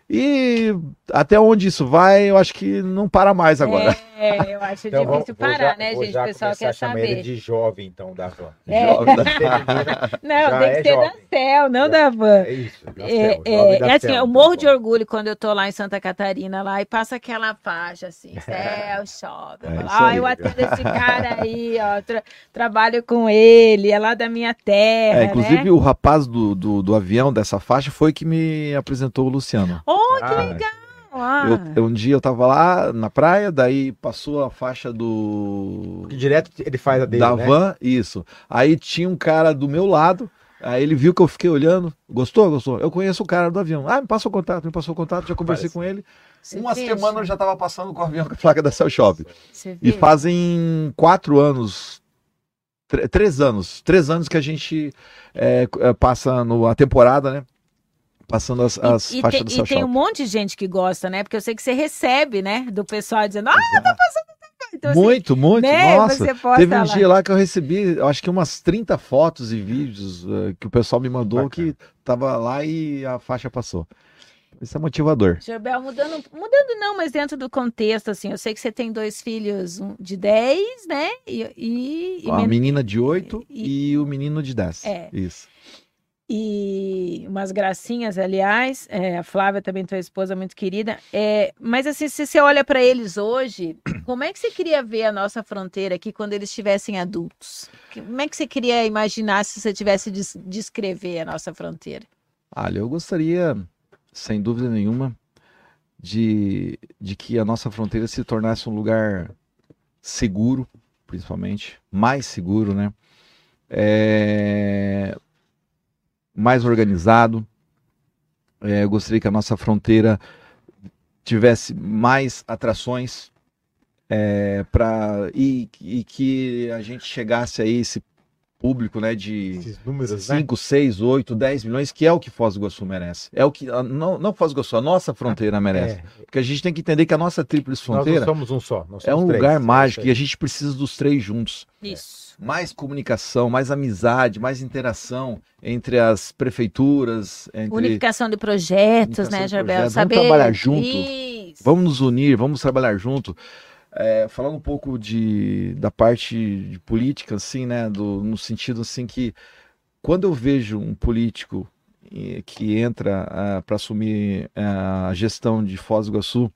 [SPEAKER 2] E até onde isso vai, eu acho que não para mais agora.
[SPEAKER 1] É, eu acho
[SPEAKER 3] Então,
[SPEAKER 1] difícil
[SPEAKER 3] vou
[SPEAKER 1] parar,
[SPEAKER 3] já-
[SPEAKER 1] né, gente?
[SPEAKER 3] já
[SPEAKER 1] O pessoal quer
[SPEAKER 3] a chamar ele
[SPEAKER 1] saber.
[SPEAKER 3] de jovem, então, da van.
[SPEAKER 1] É.
[SPEAKER 2] Jovem da-
[SPEAKER 1] Não,
[SPEAKER 3] Já
[SPEAKER 1] tem
[SPEAKER 3] é
[SPEAKER 1] que ser da
[SPEAKER 3] jovem.
[SPEAKER 1] Cel, não da van.
[SPEAKER 3] É isso. da
[SPEAKER 1] É,
[SPEAKER 3] Cel,
[SPEAKER 1] é,
[SPEAKER 3] da
[SPEAKER 1] é assim,
[SPEAKER 3] Cel,
[SPEAKER 1] eu
[SPEAKER 3] tá
[SPEAKER 1] morro
[SPEAKER 3] bom.
[SPEAKER 1] de orgulho quando eu tô lá em Santa Catarina lá e passa aquela faixa assim, céu, chove.
[SPEAKER 2] É
[SPEAKER 1] Ah,
[SPEAKER 2] aí.
[SPEAKER 1] eu atendo esse cara aí, ó, tra- trabalho com ele, é lá da minha terra,
[SPEAKER 2] É, inclusive
[SPEAKER 1] né?
[SPEAKER 2] o rapaz do, do, do avião dessa faixa foi que me apresentou o Luciano.
[SPEAKER 1] Oh, que
[SPEAKER 3] Ah,
[SPEAKER 1] legal! Ah,
[SPEAKER 2] Eu- um dia eu tava lá na praia, daí passou a faixa do
[SPEAKER 3] Porque direto ele faz a dele,
[SPEAKER 2] da
[SPEAKER 3] né?
[SPEAKER 2] van, isso. Aí tinha um cara do meu lado, aí ele viu que eu fiquei olhando, gostou, gostou. Eu conheço o cara do avião. Ah, me passou o contato, me passou o contato, já conversei
[SPEAKER 3] Parece.
[SPEAKER 2] com ele.
[SPEAKER 1] você
[SPEAKER 2] Uma
[SPEAKER 1] veja,
[SPEAKER 2] semana eu já tava passando com o avião com a placa da Cell Shop. E fazem quatro anos, três anos, três anos que a gente é, é, passa no, a temporada, né? Passando as, as
[SPEAKER 1] E, e
[SPEAKER 2] faixas
[SPEAKER 1] tem,
[SPEAKER 2] do
[SPEAKER 1] e
[SPEAKER 2] Cell
[SPEAKER 1] tem um monte de gente que gosta, né? Porque eu sei que você recebe, né? Do pessoal dizendo, ah, tá passando. Então, assim,
[SPEAKER 2] muito, muito,
[SPEAKER 1] né?
[SPEAKER 2] nossa. Teve um
[SPEAKER 1] lá.
[SPEAKER 2] dia lá que eu recebi, eu acho que umas 30 fotos e vídeos eh, que o pessoal me mandou
[SPEAKER 3] Bacana.
[SPEAKER 2] que tava lá e a faixa passou. Isso é motivador.
[SPEAKER 1] Jorbel, mudando, mudando não, mas dentro do contexto, assim, eu sei que você tem dois filhos, um de 10, né? E, e, e
[SPEAKER 2] a
[SPEAKER 1] men-
[SPEAKER 2] menina de 8
[SPEAKER 1] e-
[SPEAKER 2] e, o menino de 10.
[SPEAKER 1] É.
[SPEAKER 2] Isso.
[SPEAKER 1] E umas gracinhas, aliás. É, a Flávia também, tua esposa, muito querida. É, mas assim, se você olha para eles hoje, como é que você queria ver a nossa fronteira aqui quando eles estivessem adultos? Como é que você queria imaginar se você tivesse de des- descrever a nossa fronteira?
[SPEAKER 2] Olha, eu gostaria, sem dúvida nenhuma, de, de que a nossa fronteira se tornasse um lugar seguro, principalmente, mais seguro, né? É, mais organizado. É, eu gostaria que a nossa fronteira tivesse mais atrações para e, e que a gente chegasse a esse público, né, de
[SPEAKER 3] Esses números, né?
[SPEAKER 2] 5, 6, 8, 10 milhões, que é o que Foz do Iguaçu merece. É o que, não, não Foz do Iguaçu, a nossa fronteira merece.
[SPEAKER 3] É,
[SPEAKER 2] Porque a gente tem que entender que a nossa tríplice
[SPEAKER 3] nós
[SPEAKER 2] fronteira
[SPEAKER 3] somos um só. nós
[SPEAKER 2] é
[SPEAKER 3] somos
[SPEAKER 2] um
[SPEAKER 3] três.
[SPEAKER 2] lugar
[SPEAKER 3] É
[SPEAKER 2] mágico e a gente precisa dos três juntos.
[SPEAKER 1] Isso.
[SPEAKER 2] Mais comunicação, mais amizade, mais interação entre as prefeituras, entre...
[SPEAKER 1] Unificação de projetos,
[SPEAKER 2] Unificação
[SPEAKER 1] né, Jarbel?
[SPEAKER 2] Vamos
[SPEAKER 1] Saber...
[SPEAKER 2] trabalhar junto.
[SPEAKER 1] Isso.
[SPEAKER 2] Vamos nos unir, vamos trabalhar junto. É, falando um pouco de, da parte de política, assim, né? Do, no sentido assim que quando eu vejo um político eh, que entra para assumir ah, a gestão de Foz do Iguaçu,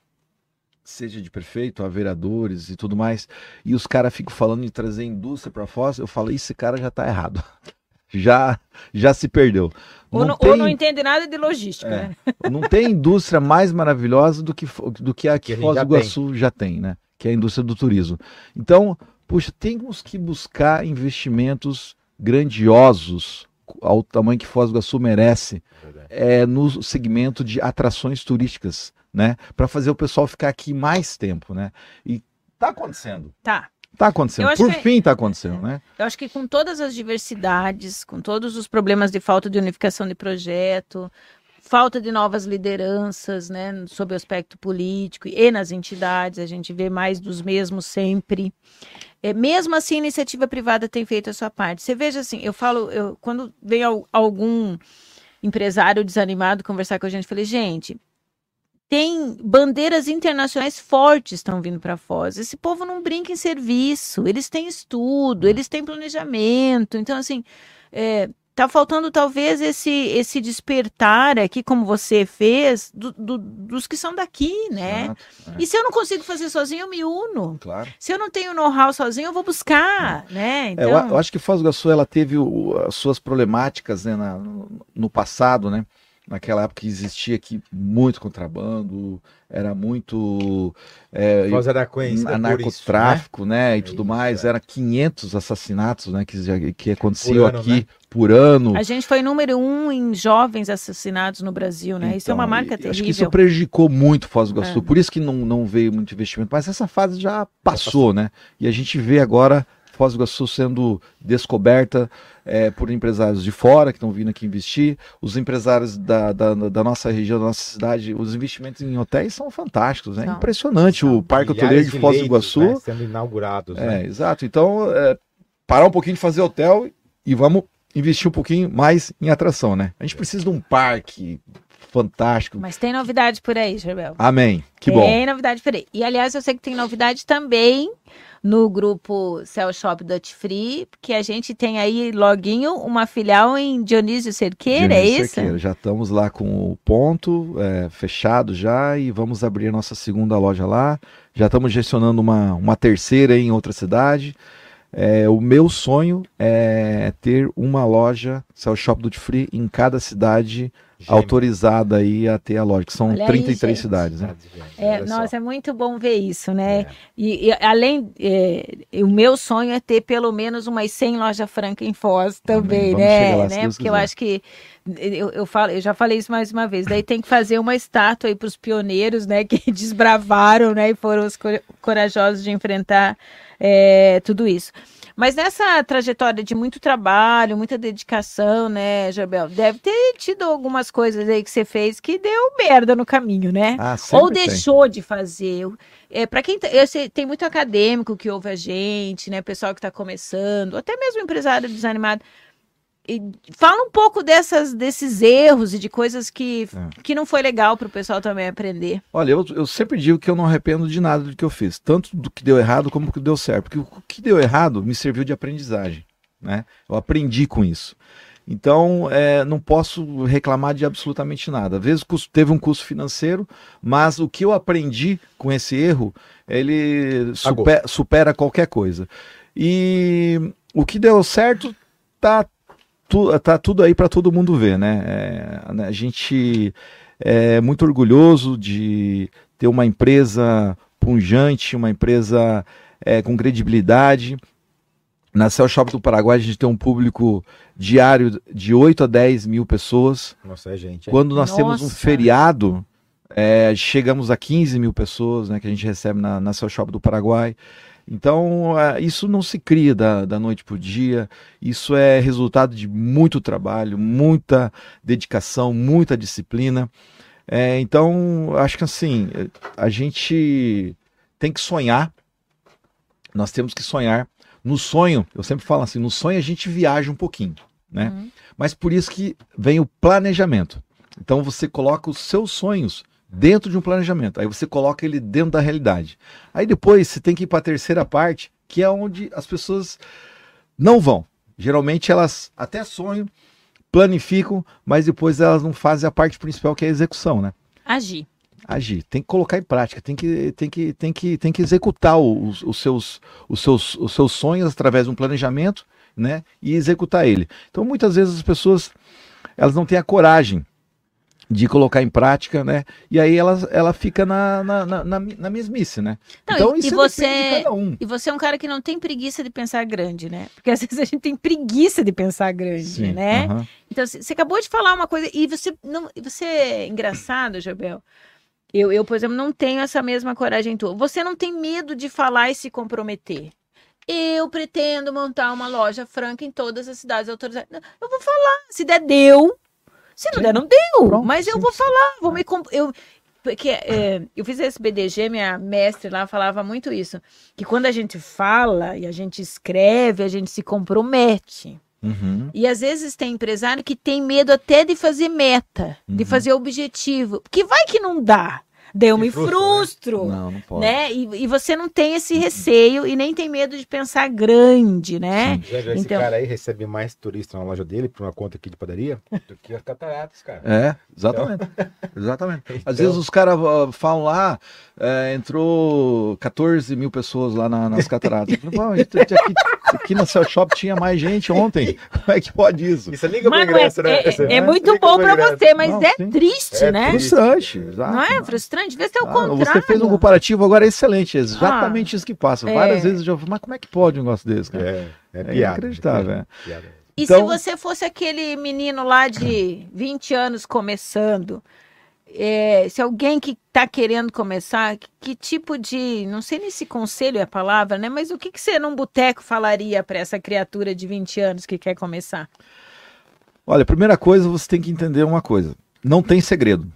[SPEAKER 2] seja de prefeito, a vereadores e tudo mais, e os caras ficam falando em trazer indústria para Foz, eu falo, esse cara já tá errado. Já, já se perdeu.
[SPEAKER 1] Ou não, ou não entende nada de logística,
[SPEAKER 2] É.
[SPEAKER 1] né?
[SPEAKER 2] Não tem indústria mais maravilhosa do que, do que a que Foz do
[SPEAKER 3] já
[SPEAKER 2] Iguaçu já tem, né? Que é a indústria do turismo. Então, puxa, temos que buscar investimentos grandiosos ao tamanho que Foz do Iguaçu merece é, no segmento de atrações turísticas, né? Para fazer o pessoal ficar aqui mais tempo, né? E tá acontecendo.
[SPEAKER 1] Tá.
[SPEAKER 2] Tá acontecendo. Por
[SPEAKER 1] que-
[SPEAKER 2] fim tá acontecendo, né?
[SPEAKER 1] Eu acho que com todas as diversidades, com todos os problemas de falta de unificação de projeto, falta de novas lideranças, né, sob o aspecto político e nas entidades, a gente vê mais dos mesmos sempre. É, mesmo assim, a iniciativa privada tem feito a sua parte. Você veja assim, eu falo, eu, quando vem al- algum empresário desanimado conversar com a gente, eu falei, gente, tem bandeiras internacionais fortes estão vindo para Foz. Esse povo não brinca em serviço, eles têm estudo, eles têm planejamento. Então, assim, é, tá faltando talvez esse esse despertar aqui, como você fez, do- do- dos que são daqui, né?
[SPEAKER 2] Exato, é,
[SPEAKER 1] E se eu não consigo fazer sozinho, eu me uno.
[SPEAKER 2] claro.
[SPEAKER 1] Se eu não tenho know-how sozinho, eu vou buscar, né?
[SPEAKER 2] É,
[SPEAKER 1] Então,
[SPEAKER 2] eu, eu acho que Foz do Iguaçu ela teve o- as suas problemáticas né, na- no, no passado, né? Naquela época existia aqui muito contrabando, era muito é, na-
[SPEAKER 3] por isso,
[SPEAKER 2] narcotráfico, né? E
[SPEAKER 3] É
[SPEAKER 2] tudo
[SPEAKER 3] isso,
[SPEAKER 2] mais.
[SPEAKER 3] é.
[SPEAKER 2] Era 500 assassinatos, né? Que, já- que aconteciam
[SPEAKER 3] Por ano,
[SPEAKER 2] aqui
[SPEAKER 3] né?
[SPEAKER 2] por ano.
[SPEAKER 1] a gente foi número um em jovens assassinados no Brasil, né? isso é uma
[SPEAKER 2] Então,
[SPEAKER 1] marca terrível.
[SPEAKER 2] Acho que isso prejudicou muito Foz do Iguaçu,
[SPEAKER 1] É.
[SPEAKER 2] por isso que não, não veio muito investimento. Mas essa fase já passou, né? E a gente vê agora Foz do Iguaçu sendo descoberta é, por empresários de fora que estão vindo aqui investir, os empresários da, da, da nossa região, da nossa cidade, os investimentos em hotéis são fantásticos, né?
[SPEAKER 1] São.
[SPEAKER 2] Impressionante
[SPEAKER 1] São.
[SPEAKER 2] o Parque Hoteleiro de Foz do Iguaçu.
[SPEAKER 3] né, sendo inaugurados,
[SPEAKER 2] É,
[SPEAKER 3] né?
[SPEAKER 2] exato. Então, é, parar um pouquinho de fazer hotel e vamos investir um pouquinho mais em atração, né? A gente precisa de um parque fantástico.
[SPEAKER 1] Mas tem novidade por aí, Gerbel.
[SPEAKER 2] Amém. Que bom.
[SPEAKER 1] Tem novidade por aí. E, aliás, eu sei que tem novidade também no grupo Cell Shop Dutch Free, que a gente tem aí, loguinho, uma filial em Dionísio Cerqueira, é
[SPEAKER 2] Dionísio
[SPEAKER 1] isso?
[SPEAKER 2] Cerqueira. Já estamos lá com o ponto é, fechado já e vamos abrir nossa segunda loja lá. Já estamos gestionando uma, uma terceira em outra cidade. É, o meu sonho é ter uma loja Cell Shop Duty Free em cada cidade. Autorizada aí a ter a loja, que são
[SPEAKER 1] Olha aí,
[SPEAKER 2] 33
[SPEAKER 1] gente.
[SPEAKER 2] cidades, né?
[SPEAKER 1] É, nossa, é muito bom ver isso, né?
[SPEAKER 3] É.
[SPEAKER 1] E, e além, é, o meu sonho é ter pelo menos umas 100 lojas francas em Foz também,
[SPEAKER 2] Vamos
[SPEAKER 1] né?
[SPEAKER 2] lá,
[SPEAKER 1] né? Porque eu
[SPEAKER 2] quiser.
[SPEAKER 1] acho que eu, eu, falo, eu já falei isso mais uma vez. Daí tem que fazer uma estátua aí para os pioneiros, né? Que desbravaram, né? E foram os cor- corajosos de enfrentar é, tudo isso. Mas nessa trajetória de muito trabalho, muita dedicação, né, Jabel? Deve ter tido algumas coisas aí que você fez que deu merda no caminho, né?
[SPEAKER 2] Ah,
[SPEAKER 1] Ou
[SPEAKER 2] tem.
[SPEAKER 1] deixou de fazer. É, para quem tá- eu sei, tem muito acadêmico que ouve a gente, né? Pessoal que está começando, até mesmo empresário desanimado. E fala um pouco dessas, desses erros e de coisas que,
[SPEAKER 2] É.
[SPEAKER 1] que não foi legal para o pessoal também aprender.
[SPEAKER 2] Olha, eu, eu sempre digo que eu não arrependo de nada do que eu fiz, tanto do que deu errado como do que deu certo, porque o que deu errado me serviu de aprendizagem, né? Eu aprendi com isso. Então, é, não posso reclamar de absolutamente nada. Às vezes teve um custo financeiro, mas o que eu aprendi com esse erro, ele supera, supera qualquer coisa. E o que deu certo tá, tu, tá tudo aí para todo mundo ver, né? É, né, a gente é muito orgulhoso de ter uma empresa punjante, uma empresa é, com credibilidade. Na Cell Shop do Paraguai, a gente tem um público diário de 8 a 10 mil pessoas.
[SPEAKER 3] Nossa, é gente. é.
[SPEAKER 2] Quando nós temos um
[SPEAKER 1] Nossa.
[SPEAKER 2] feriado, é, chegamos a 15 mil pessoas né, que a gente recebe na, na Cell Shop do Paraguai. Então, uh, isso não se cria da, da noite para o dia, isso é resultado de muito trabalho, muita dedicação, muita disciplina. É, então, acho que assim, a gente tem que sonhar, nós temos que sonhar. No sonho, eu sempre falo assim, no sonho a gente viaja um pouquinho, né? Uhum. Mas por isso que vem o planejamento. Então você coloca os seus sonhos dentro de um planejamento. Aí você coloca ele dentro da realidade. Aí depois você tem que ir para a terceira parte, que é onde as pessoas não vão. Geralmente elas até sonham, planificam, mas depois elas não fazem a parte principal que é a execução, né?
[SPEAKER 1] Agir.
[SPEAKER 2] Agir, tem que colocar em prática, tem que, tem que, tem que, tem que executar os, os, seus, os, seus, os seus sonhos através de um planejamento, né? E executar ele. Então muitas vezes as pessoas elas não têm a coragem de colocar em prática, né? E aí ela, ela fica na, na, na, na mesmice, né?
[SPEAKER 1] Não, então e, isso e você, um. E você é um cara que não tem preguiça de pensar grande, né? Porque às vezes a gente tem preguiça de pensar grande, Sim, né? Uh -huh. Então você acabou de falar uma coisa e você não, você é engraçado, Jabel. Eu, eu, por exemplo, não tenho essa mesma coragem tua. Você não tem medo de falar e se comprometer. Eu pretendo montar uma loja franca em todas as cidades autorizadas. Eu vou falar. Se der, deu. Se não der, não deu. Pronto, mas eu sim, vou falar, vou me. Eu, porque é, eu fiz esse BDG, minha mestre lá falava muito isso. Que quando a gente fala e a gente escreve, a gente se compromete. Uhum. E às vezes tem empresário que tem medo até de fazer meta, uhum. de fazer objetivo. Que vai que não dá. Daí eu me frustra, né? frustro. Né? Não, não pode. Né? E, e, você não tem esse uhum. receio e nem tem medo de pensar grande, né?
[SPEAKER 3] Já viu então... esse cara aí recebe mais turista na loja dele por uma conta aqui de padaria do que as cataratas, cara.
[SPEAKER 2] É, exatamente. Então... exatamente. Então... Às vezes os caras uh, falam lá, é, entrou 14 mil pessoas lá na, nas cataratas. aqui, aqui no Cell Shop tinha mais gente ontem. Como é que pode isso?
[SPEAKER 1] Isso liga pro ingresso, é, né? É, é muito bom para você, mas não, é sim. triste, é né?
[SPEAKER 2] Frustrante.
[SPEAKER 1] Exato. Não é frustrante? Vê se é o ah, contrário.
[SPEAKER 2] Você fez um comparativo agora excelente. É exatamente ah, isso que passa. Várias vezes eu já mas como é que pode um negócio desse, cara? É, é, é inacreditável. É.
[SPEAKER 1] E então... se você fosse aquele menino lá de 20 anos começando, é, se alguém que está querendo começar, que, que, tipo de. Não sei nem se conselho é a palavra, né? Mas o que, que você num boteco falaria para essa criatura de 20 anos que quer começar?
[SPEAKER 2] Olha, primeira coisa, você tem que entender uma coisa: não tem segredo.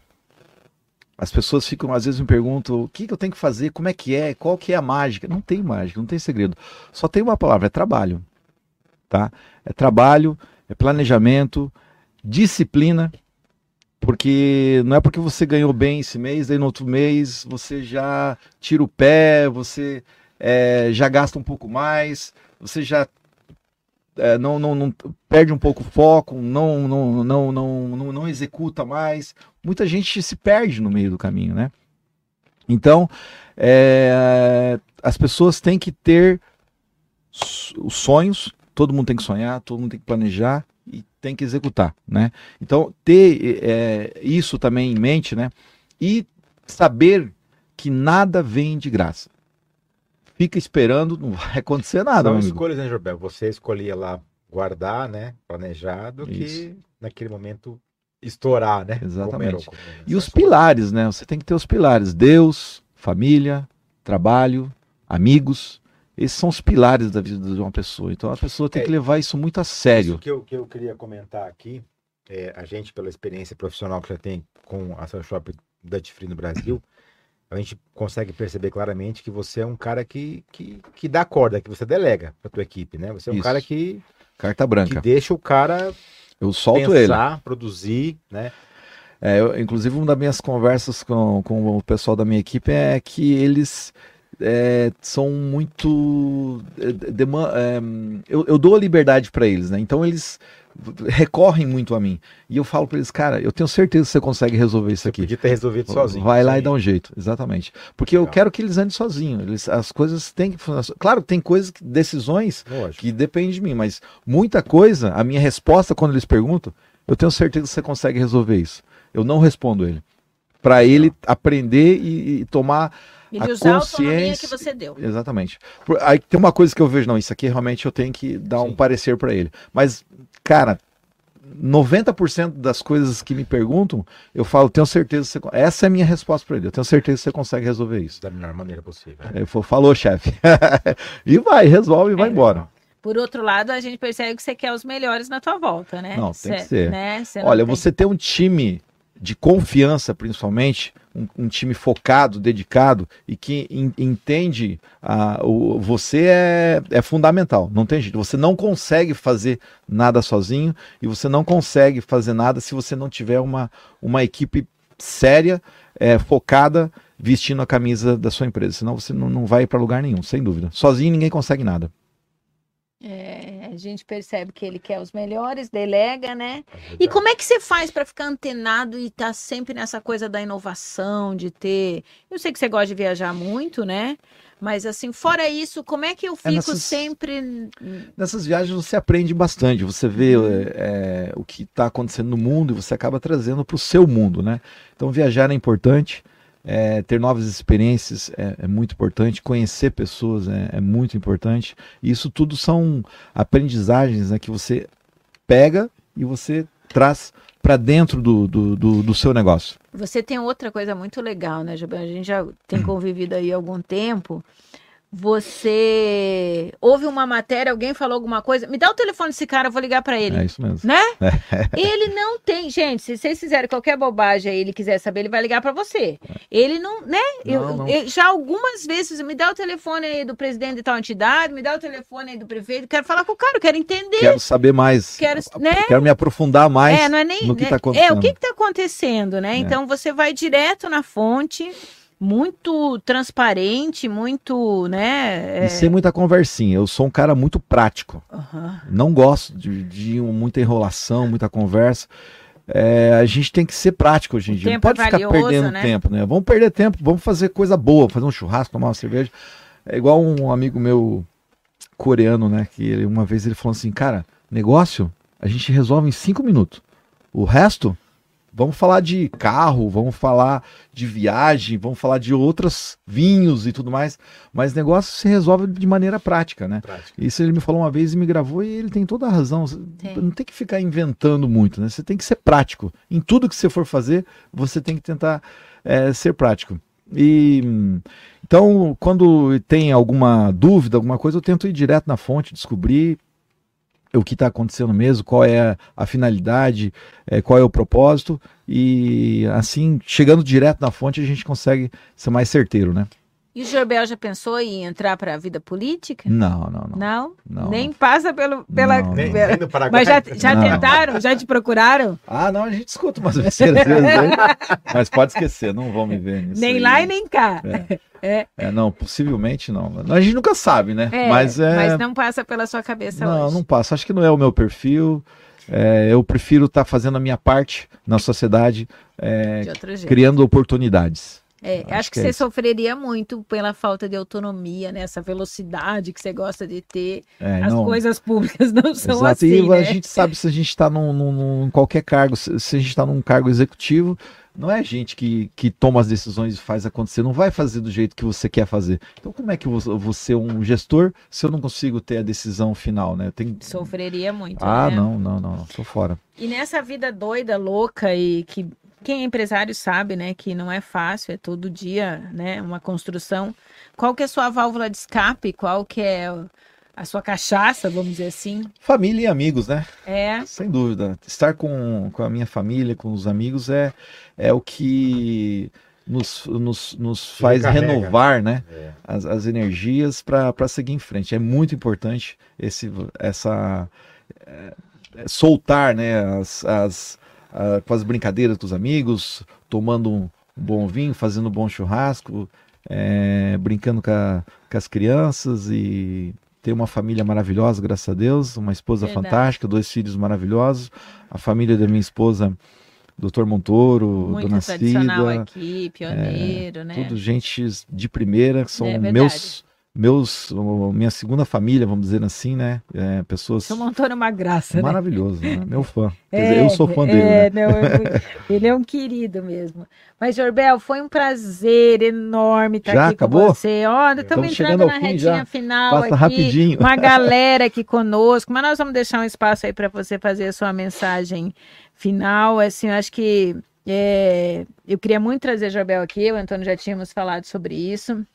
[SPEAKER 2] As pessoas ficam, às vezes, me perguntam o que, que eu tenho que fazer, como é que é, qual que é a mágica. Não tem mágica, não tem segredo. Só tem uma palavra: é trabalho. Tá? É trabalho, é planejamento, disciplina porque não é porque você ganhou bem esse mês, aí no outro mês você já tira o pé, você é, já gasta um pouco mais, você já é, não, não, não, perde um pouco o foco, não, não, não, não, não, não executa mais. Muita gente se perde no meio do caminho, né? Então, é, as pessoas têm que ter os sonhos, todo mundo tem que sonhar, todo mundo tem que planejar, e tem que executar, né? Então ter é, isso também em mente, né? E saber que nada vem de graça. Fica esperando, não vai acontecer nada.
[SPEAKER 3] São escolhas, né, Jorbel? Você escolhia lá guardar, né? Planejado, isso. que naquele momento estourar, né?
[SPEAKER 2] Exatamente. E os pilares, né? Você tem que ter os pilares: Deus, família, trabalho, amigos, esses são os pilares da vida de uma pessoa. Então a pessoa tem é, que levar isso muito a sério. Isso
[SPEAKER 3] que eu, que eu queria comentar aqui, é, a gente, pela experiência profissional que já tem com a Sun Shop Dutch Free no Brasil, a gente consegue perceber claramente que você é um cara que, que, que dá corda, que você delega para tua equipe, né? Você é um isso. cara que
[SPEAKER 2] carta branca,
[SPEAKER 3] que deixa o cara
[SPEAKER 2] eu solto pensar,
[SPEAKER 3] ele, produzir, né?
[SPEAKER 2] É, eu, inclusive uma das minhas conversas com, com o pessoal da minha equipe é que eles é, são muito. É, é, eu, eu, dou a liberdade para eles, né? Então eles recorrem muito a mim. E eu falo para eles, cara, eu tenho certeza que você consegue resolver isso
[SPEAKER 3] você
[SPEAKER 2] aqui.
[SPEAKER 3] Podia ter resolvido sozinho.
[SPEAKER 2] Vai lá e dá um jeito, exatamente. Porque Legal. eu quero que eles andem sozinhos. Eles, as coisas têm que funcionar. Claro, tem coisas, decisões Lógico. que dependem de mim, mas muita coisa, a minha resposta quando eles perguntam, eu tenho certeza que você consegue resolver isso. Eu não respondo ele. Para ele aprender e, e tomar
[SPEAKER 1] ele a usar consciência... a que você deu.
[SPEAKER 2] Exatamente. Aí tem uma coisa que eu vejo, não, isso aqui realmente eu tenho que dar Sim. um parecer para ele. Mas, cara, 90% das coisas que me perguntam, eu falo, tenho certeza que você... Essa é a minha resposta para ele. Eu tenho certeza que você consegue resolver isso.
[SPEAKER 3] Da melhor maneira possível.
[SPEAKER 2] Ele falou, falou, chefe. e vai, resolve e vai
[SPEAKER 1] É.
[SPEAKER 2] embora.
[SPEAKER 1] Por outro lado, a gente percebe que você quer os melhores na tua volta, né?
[SPEAKER 2] Não, tem que
[SPEAKER 1] Cê-
[SPEAKER 2] ser.
[SPEAKER 1] Né?
[SPEAKER 2] Olha,
[SPEAKER 1] tem-
[SPEAKER 2] você ter um time de confiança, principalmente, um, um time focado, dedicado e que en- entende ah, o, você é, é fundamental. Não tem jeito. Você não consegue fazer nada sozinho e você não consegue fazer nada se você não tiver uma, uma equipe séria, é, focada, vestindo a camisa da sua empresa. Senão você não, não vai para lugar nenhum, sem dúvida. Sozinho ninguém consegue nada.
[SPEAKER 1] É, a gente percebe que ele quer os melhores, delega, né? E como é que você faz para ficar antenado e estar sempre nessa coisa da inovação, de ter. Eu sei que você gosta de viajar muito, né? Mas assim, fora isso, como é que eu
[SPEAKER 2] É,
[SPEAKER 1] fico
[SPEAKER 2] nessas-
[SPEAKER 1] sempre.
[SPEAKER 2] Nessas viagens você aprende bastante, você vê é, é, o que está acontecendo no mundo e você acaba trazendo para o seu mundo, né? Então viajar é importante, é, ter novas experiências é, é muito importante, conhecer pessoas é, é muito importante. Isso tudo são aprendizagens né, que você pega e você traz para dentro do, do, do, do seu negócio.
[SPEAKER 1] Você tem outra coisa muito legal, né, Jabel? A gente já tem convivido aí há algum tempo. Você ouve uma matéria, alguém falou alguma coisa, me dá o telefone desse cara, eu vou ligar para ele.
[SPEAKER 2] É isso mesmo.
[SPEAKER 1] Né? Ele não tem, gente, se vocês fizerem qualquer bobagem aí, ele quiser saber, ele vai ligar para você. Ele não, né? Eu,
[SPEAKER 2] Não, não.
[SPEAKER 1] eu- já algumas vezes, me dá o telefone aí do presidente de tal entidade, me dá o telefone aí do prefeito, quero falar com o cara, eu quero entender.
[SPEAKER 2] Quero saber mais,
[SPEAKER 1] Quero, né?
[SPEAKER 2] quero me aprofundar mais.
[SPEAKER 1] é, não é nem
[SPEAKER 2] no que
[SPEAKER 1] né?
[SPEAKER 2] tá
[SPEAKER 1] É,
[SPEAKER 2] acontecendo.
[SPEAKER 1] o que está acontecendo, né?
[SPEAKER 2] É.
[SPEAKER 1] Então você vai direto na fonte, muito transparente, muito, né?
[SPEAKER 2] E sem muita conversinha. Eu sou um cara muito prático.
[SPEAKER 1] Aham.
[SPEAKER 2] Não gosto de, de muita enrolação, muita conversa. É, a gente tem que ser prático hoje em dia. Não
[SPEAKER 1] é
[SPEAKER 2] pode ficar
[SPEAKER 1] valioso,
[SPEAKER 2] perdendo
[SPEAKER 1] né?
[SPEAKER 2] tempo, né? Vamos perder tempo, vamos fazer coisa boa, fazer um churrasco, tomar uma cerveja. É igual um amigo meu coreano, né? Que ele, uma vez ele falou assim, cara, negócio a gente resolve em cinco minutos. O resto, vamos falar de carro, vamos falar de viagem, vamos falar de outros vinhos e tudo mais. Mas negócio se resolve de maneira prática, né? Isso ele me falou uma vez e me gravou e ele tem toda a razão. Você
[SPEAKER 1] Tem.
[SPEAKER 2] Não tem que ficar inventando muito, né? Você tem que ser prático. Em tudo que você for fazer, você tem que tentar é, ser prático. E então, quando tem alguma dúvida, alguma coisa, eu tento ir direto na fonte, descobrir o que está acontecendo mesmo, qual é a finalidade, é, qual é o propósito, e assim, chegando direto na fonte, a gente consegue ser mais certeiro, né?
[SPEAKER 1] E o Jorbel já pensou em entrar para a vida política?
[SPEAKER 2] Não, não, não.
[SPEAKER 1] Não?
[SPEAKER 2] Não,
[SPEAKER 1] Nem
[SPEAKER 2] não.
[SPEAKER 1] passa pelo, pela.
[SPEAKER 2] Não,
[SPEAKER 3] Nem,
[SPEAKER 1] pela-
[SPEAKER 3] nem no Paraguai.
[SPEAKER 1] Mas já, já tentaram? Já te procuraram?
[SPEAKER 2] Ah, não, a gente escuta umas besteiras vezes, mas pode esquecer, não vão me ver nisso.
[SPEAKER 1] nem
[SPEAKER 2] aí.
[SPEAKER 1] lá e nem cá.
[SPEAKER 2] É. É, não, possivelmente não. A gente nunca sabe, né?
[SPEAKER 1] É,
[SPEAKER 2] mas é.
[SPEAKER 1] mas não passa pela sua cabeça
[SPEAKER 2] não,
[SPEAKER 1] hoje.
[SPEAKER 2] não passa. Acho que não é o meu perfil. É, eu prefiro estar fazendo a minha parte na sociedade, é,
[SPEAKER 1] De outro jeito.
[SPEAKER 2] criando oportunidades.
[SPEAKER 1] É,
[SPEAKER 2] Acho
[SPEAKER 1] acho, que,
[SPEAKER 2] que é
[SPEAKER 1] você
[SPEAKER 2] isso.
[SPEAKER 1] sofreria muito pela falta de autonomia, né? Essa velocidade que você gosta de ter.
[SPEAKER 2] É,
[SPEAKER 1] As
[SPEAKER 2] não-
[SPEAKER 1] coisas públicas não são
[SPEAKER 2] Exato,
[SPEAKER 1] assim,
[SPEAKER 2] e
[SPEAKER 1] né?
[SPEAKER 2] a gente sabe se a gente está num, num- qualquer cargo, se, a gente está num cargo executivo, não é a gente que, que toma as decisões e faz acontecer, não vai fazer do jeito que você quer fazer. Então, como é que vou ser um gestor se eu não consigo ter a decisão final, né? Tem...
[SPEAKER 1] Sofreria muito,
[SPEAKER 2] Ah,
[SPEAKER 1] né?
[SPEAKER 2] não, não, não, não, tô fora.
[SPEAKER 1] E nessa vida doida, louca e que quem é empresário sabe, né, que não é fácil, é todo dia, né, uma construção. Qual que é a sua válvula de escape? Qual que é a sua cachaça, vamos dizer assim?
[SPEAKER 2] Família e amigos, né?
[SPEAKER 1] É,
[SPEAKER 2] Sem dúvida. Estar com, com a minha família, com os amigos, é, é o que nos, nos, nos faz renovar, né?
[SPEAKER 3] É.
[SPEAKER 2] as, as energias para seguir em frente. É muito importante esse, essa é, soltar né, as, as, a- com as brincadeiras com os amigos, tomando um bom vinho, fazendo um bom churrasco, é, brincando com, a- com as crianças e ter uma família maravilhosa, graças a Deus, uma esposa
[SPEAKER 1] Verdade.
[SPEAKER 2] fantástica, dois filhos maravilhosos, a família da minha esposa, Doutor Montoro,
[SPEAKER 1] muito
[SPEAKER 2] Dona
[SPEAKER 1] tradicional
[SPEAKER 2] Cida,
[SPEAKER 1] aqui, pioneiro, né?
[SPEAKER 2] tudo gente de primeira, são
[SPEAKER 1] É
[SPEAKER 2] meus meus, minha segunda família, vamos dizer assim, né? É, pessoas.
[SPEAKER 1] Seu Antônio é uma graça,
[SPEAKER 2] Maravilhoso,
[SPEAKER 1] né?
[SPEAKER 2] né? Meu fã. Quer é, dizer, eu sou fã dele. É,
[SPEAKER 1] né? não, ele é um querido mesmo. Mas, Jorbel, foi um prazer enorme estar
[SPEAKER 2] já
[SPEAKER 1] aqui
[SPEAKER 2] acabou?
[SPEAKER 1] com você. Ó, estamos entrando na retinha já. final
[SPEAKER 2] Passa
[SPEAKER 1] aqui.
[SPEAKER 2] rapidinho.
[SPEAKER 1] Uma galera aqui conosco, mas nós vamos deixar um espaço aí para você fazer a sua mensagem final. Assim, eu acho que é, eu queria muito trazer Jorbel aqui, o Antônio já tínhamos falado sobre isso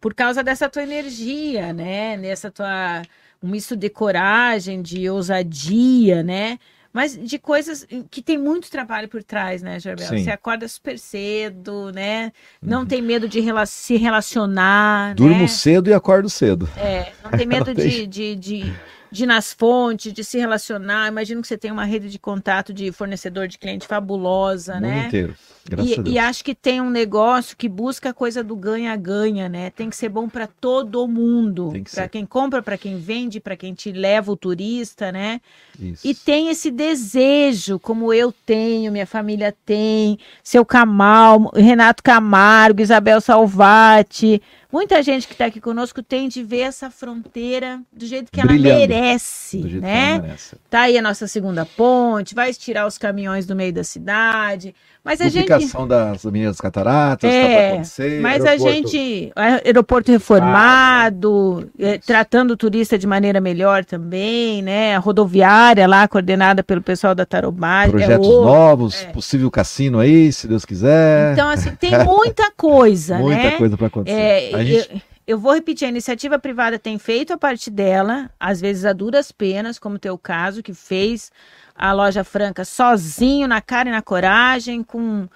[SPEAKER 1] por causa dessa tua energia, né? Nessa tua um misto de coragem, de ousadia, né? Mas de coisas que tem muito trabalho por trás, né, Gerbel? Você acorda super cedo, né? Não uhum. tem medo de rela se relacionar.
[SPEAKER 2] Durmo
[SPEAKER 1] né?
[SPEAKER 2] cedo e acordo cedo.
[SPEAKER 1] É, não tem medo de, de, de de ir nas fontes, de se relacionar. Imagino que você tem uma rede de contato de fornecedor de cliente fabulosa,
[SPEAKER 2] o
[SPEAKER 1] né?
[SPEAKER 2] Inteiro. Graças
[SPEAKER 1] e,
[SPEAKER 2] a Deus.
[SPEAKER 1] e acho que tem um negócio que busca a coisa do ganha-ganha, né? Tem que ser bom para todo mundo. Para quem compra, para quem vende, para quem te leva o turista, né? Isso. E tem esse desejo, como eu tenho, minha família tem, seu Camal, Renato Camargo, Isabel Salvati, Muita gente que está aqui conosco tem de ver essa fronteira do jeito que
[SPEAKER 2] Brilhando.
[SPEAKER 1] ela merece, né? Merece. Tá aí a nossa segunda ponte, vai estirar os caminhões do meio da cidade, mas a gente
[SPEAKER 2] das Meninas Cataratas,
[SPEAKER 1] é, tá acontecer. Mas aeroporto... a gente aeroporto reformado, ah, é, tratando o turista de maneira melhor também, né? A rodoviária lá coordenada pelo pessoal da Tarobá,
[SPEAKER 2] é projetos é novos, possível cassino aí, se Deus quiser.
[SPEAKER 1] Então assim tem muita coisa,
[SPEAKER 2] muita
[SPEAKER 1] né?
[SPEAKER 2] coisa para acontecer. É,
[SPEAKER 1] gente... eu, eu vou repetir, a iniciativa privada tem feito a parte dela, às vezes a duras penas, como o teu caso, que fez a loja franca sozinho, na cara e na coragem, com.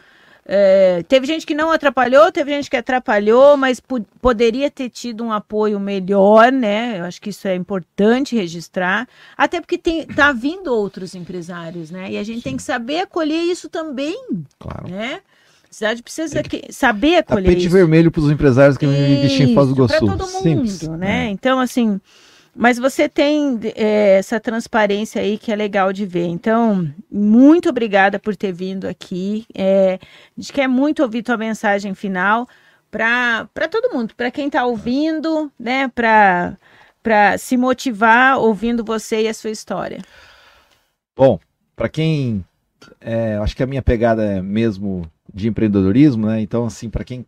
[SPEAKER 1] É, teve gente que não atrapalhou, teve gente que atrapalhou, mas poderia ter tido um apoio melhor, né? Eu acho que isso é importante registrar, até porque tem, tá vindo outros empresários, né? E a gente Sim. tem que saber acolher isso também, claro. né? A cidade precisa que, saber acolher
[SPEAKER 2] Tapete
[SPEAKER 1] isso.
[SPEAKER 2] vermelho para os empresários que investir em Foz do Iguaçu.
[SPEAKER 1] Para todo mundo, Simples, né? É. Então, assim, mas você tem é, essa transparência aí que é legal de ver. Então, muito obrigada por ter vindo aqui. É, a gente quer muito ouvir tua mensagem final para todo mundo, para quem está ouvindo, né? Para se motivar ouvindo você e a sua história.
[SPEAKER 2] Bom, para quem. É, acho que a minha pegada é mesmo de empreendedorismo, né? Então, assim, para quem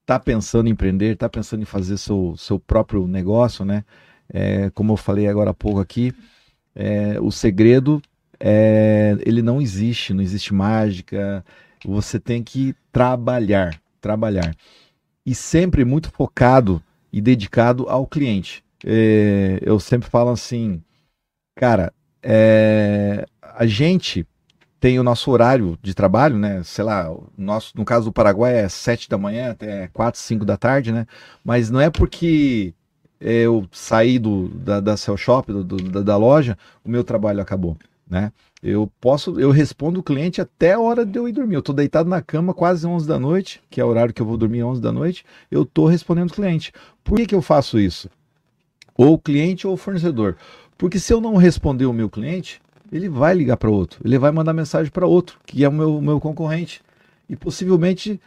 [SPEAKER 2] está pensando em empreender, está pensando em fazer seu, seu próprio negócio, né? É, como eu falei agora há pouco aqui, é, o segredo é, ele não existe, não existe mágica. Você tem que trabalhar, trabalhar e sempre muito focado e dedicado ao cliente. É, eu sempre falo assim, cara, é, a gente tem o nosso horário de trabalho, né? Sei lá, nosso, no caso do Paraguai é sete da manhã até quatro, cinco da tarde, né? Mas não é porque eu saí do, da, da Cell Shop, do, do, da, da, loja, o meu trabalho acabou, né? Eu posso, eu respondo o cliente até a hora de eu ir dormir. Eu tô deitado na cama quase 11 da noite, que é o horário que eu vou dormir 11 da noite, eu tô respondendo o cliente. Por que que eu faço isso? Ou o cliente ou o fornecedor. Porque se eu não responder o meu cliente, ele vai ligar para outro, ele vai mandar mensagem para outro, que é o meu, meu concorrente. E possivelmente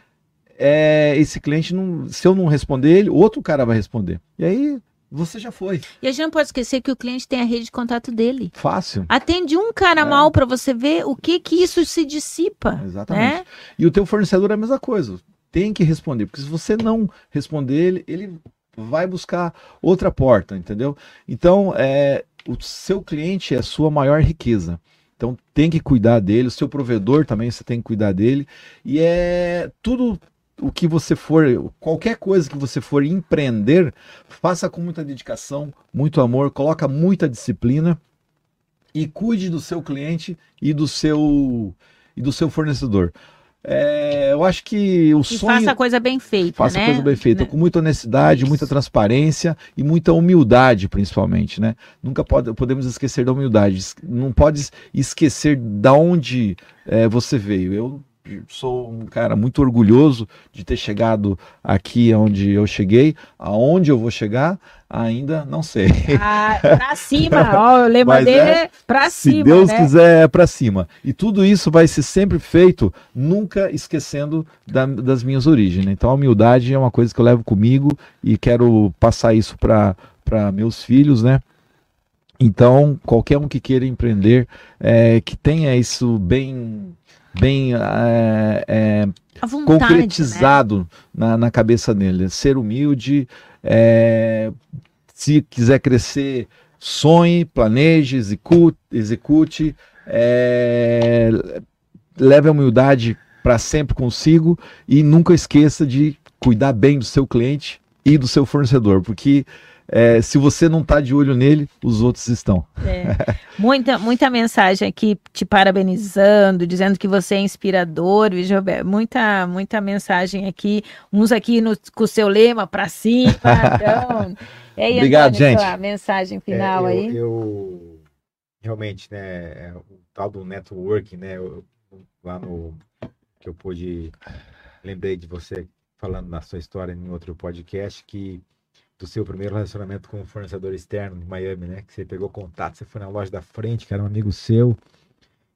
[SPEAKER 2] é, esse cliente, não, se eu não responder ele, outro cara vai responder. E aí você já foi.
[SPEAKER 1] E a gente não pode esquecer que o cliente tem a rede de contato dele.
[SPEAKER 2] Fácil.
[SPEAKER 1] Atende um cara é. mal para você ver o que que isso se dissipa. Exatamente. Né?
[SPEAKER 2] E o teu fornecedor é a mesma coisa. Tem que responder, porque se você não responder ele, ele vai buscar outra porta, entendeu? Então, é, o seu cliente é a sua maior riqueza. Então tem que cuidar dele, o seu provedor também você tem que cuidar dele. E é tudo o que você for, qualquer coisa que você for empreender, faça com muita dedicação, muito amor, coloca muita disciplina e cuide do seu cliente e do seu e do seu fornecedor. É, eu acho que o e sonho.
[SPEAKER 1] Faça a coisa bem feita.
[SPEAKER 2] Faça
[SPEAKER 1] né?
[SPEAKER 2] a coisa bem feita, né? com muita honestidade, Isso. muita transparência e muita humildade, principalmente. Né? Nunca pode, podemos esquecer da humildade. Não pode esquecer da onde é, você veio. Eu sou um cara muito orgulhoso de ter chegado aqui onde eu cheguei. Aonde eu vou chegar, ainda não sei.
[SPEAKER 1] Ah, pra cima, ó, o lema dele
[SPEAKER 2] é,
[SPEAKER 1] pra
[SPEAKER 2] Se
[SPEAKER 1] cima,
[SPEAKER 2] Deus
[SPEAKER 1] né?
[SPEAKER 2] quiser, é para cima. E tudo isso vai ser sempre feito, nunca esquecendo da- das minhas origens. né? Então a humildade é uma coisa que eu levo comigo e quero passar isso para meus filhos, né? Então, qualquer um que queira empreender, é, que tenha isso bem, bem é, é,
[SPEAKER 1] vontade, né?
[SPEAKER 2] concretizado na, na cabeça dele. Ser humilde, é, se quiser crescer, sonhe, planeje, execute, execute é, leve a humildade para sempre consigo e nunca esqueça de cuidar bem do seu cliente e do seu fornecedor, porque é, se você não está de olho nele, os outros estão.
[SPEAKER 1] É. Muita, muita mensagem aqui te parabenizando, dizendo que você é inspirador, viu, Gilberto? Muita, muita mensagem aqui. Uns aqui no, com o seu lema pra cima. Então, aí,
[SPEAKER 2] Obrigado,
[SPEAKER 1] Antônio,
[SPEAKER 2] gente.
[SPEAKER 1] sua mensagem final
[SPEAKER 3] É, eu,
[SPEAKER 1] aí.
[SPEAKER 3] eu- realmente, né, é, o tal do network, né, eu- lá no que eu pude, lembrei de você falando na sua história em outro podcast que do seu primeiro relacionamento com um fornecedor externo em Miami, né, que você pegou contato, você foi na loja da frente, que era um amigo seu,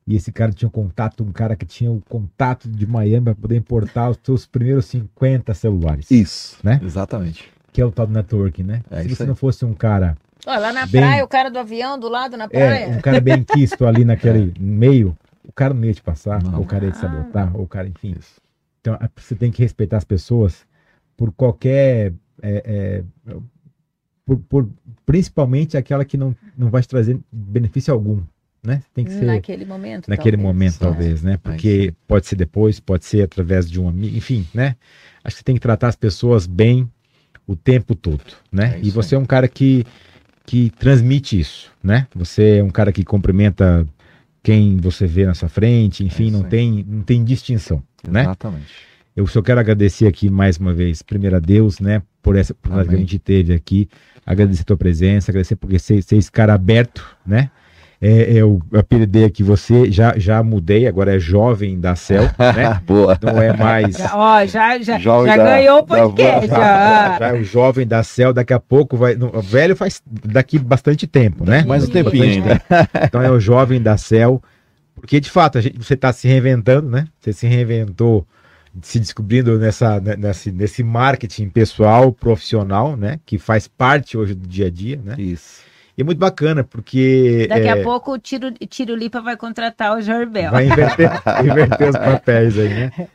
[SPEAKER 3] e esse cara tinha um contato, um cara que tinha o contato de Miami para poder importar os seus primeiros 50 celulares,
[SPEAKER 2] Isso,
[SPEAKER 3] Né?
[SPEAKER 2] Exatamente.
[SPEAKER 3] que é o tal do networking, né?
[SPEAKER 2] É
[SPEAKER 3] Se
[SPEAKER 2] isso
[SPEAKER 3] você
[SPEAKER 2] aí.
[SPEAKER 3] não fosse um cara
[SPEAKER 1] Ó, lá na
[SPEAKER 3] bem-
[SPEAKER 1] praia, o cara do avião do lado na
[SPEAKER 3] É,
[SPEAKER 1] praia.
[SPEAKER 3] um cara bem quisto ali naquele meio, o cara não ia te passar,
[SPEAKER 2] Não.
[SPEAKER 3] ou o cara ia te
[SPEAKER 1] Ah.
[SPEAKER 3] sabotar, ou o cara, enfim.
[SPEAKER 2] Isso.
[SPEAKER 3] Então, a- você tem que respeitar as pessoas por qualquer. É, é, por, por- principalmente aquela que não, não vai te trazer benefício algum, né? Tem que ser
[SPEAKER 1] Naquele momento.
[SPEAKER 3] naquele
[SPEAKER 1] talvez.
[SPEAKER 3] momento,
[SPEAKER 2] É.
[SPEAKER 3] talvez, né? Porque pode ser depois, pode ser através de um amigo, enfim, né? Acho que você tem que tratar as pessoas bem o tempo todo, né?
[SPEAKER 2] É
[SPEAKER 3] e você é um cara que, que transmite isso, né? Você é um cara que cumprimenta quem você vê na sua frente, enfim,
[SPEAKER 2] É
[SPEAKER 3] não tem, não tem distinção, né?
[SPEAKER 2] Exatamente.
[SPEAKER 3] Eu só quero agradecer aqui mais uma vez, primeiro a Deus, né, por essa oportunidade que a gente teve aqui, agradecer a tua presença, agradecer porque você é esse cara aberto, né? É, eu apelidei aqui você, já, já mudei, agora é jovem da Cel, né?
[SPEAKER 2] Boa.
[SPEAKER 3] Não é mais.
[SPEAKER 1] Já, ó, já, já,
[SPEAKER 2] Jovem
[SPEAKER 1] já
[SPEAKER 2] da-
[SPEAKER 1] ganhou o podcast. ó.
[SPEAKER 3] Já é o jovem da Cel, daqui a pouco vai. não, o velho faz daqui bastante tempo, né?
[SPEAKER 2] Mais um tempinho ainda.
[SPEAKER 3] Então é o jovem da Cel, porque de fato a gente, você está se reinventando, né? Você se reinventou, se descobrindo nessa, né, nesse, nesse marketing pessoal, profissional, né? Que faz parte hoje do dia a dia, né?
[SPEAKER 2] Isso.
[SPEAKER 3] E é muito bacana, porque
[SPEAKER 1] Daqui
[SPEAKER 3] é,
[SPEAKER 1] a pouco o Tiro, Tiro Lipa vai contratar o Jorbel.
[SPEAKER 3] vai inverter, inverter os papéis aí, né?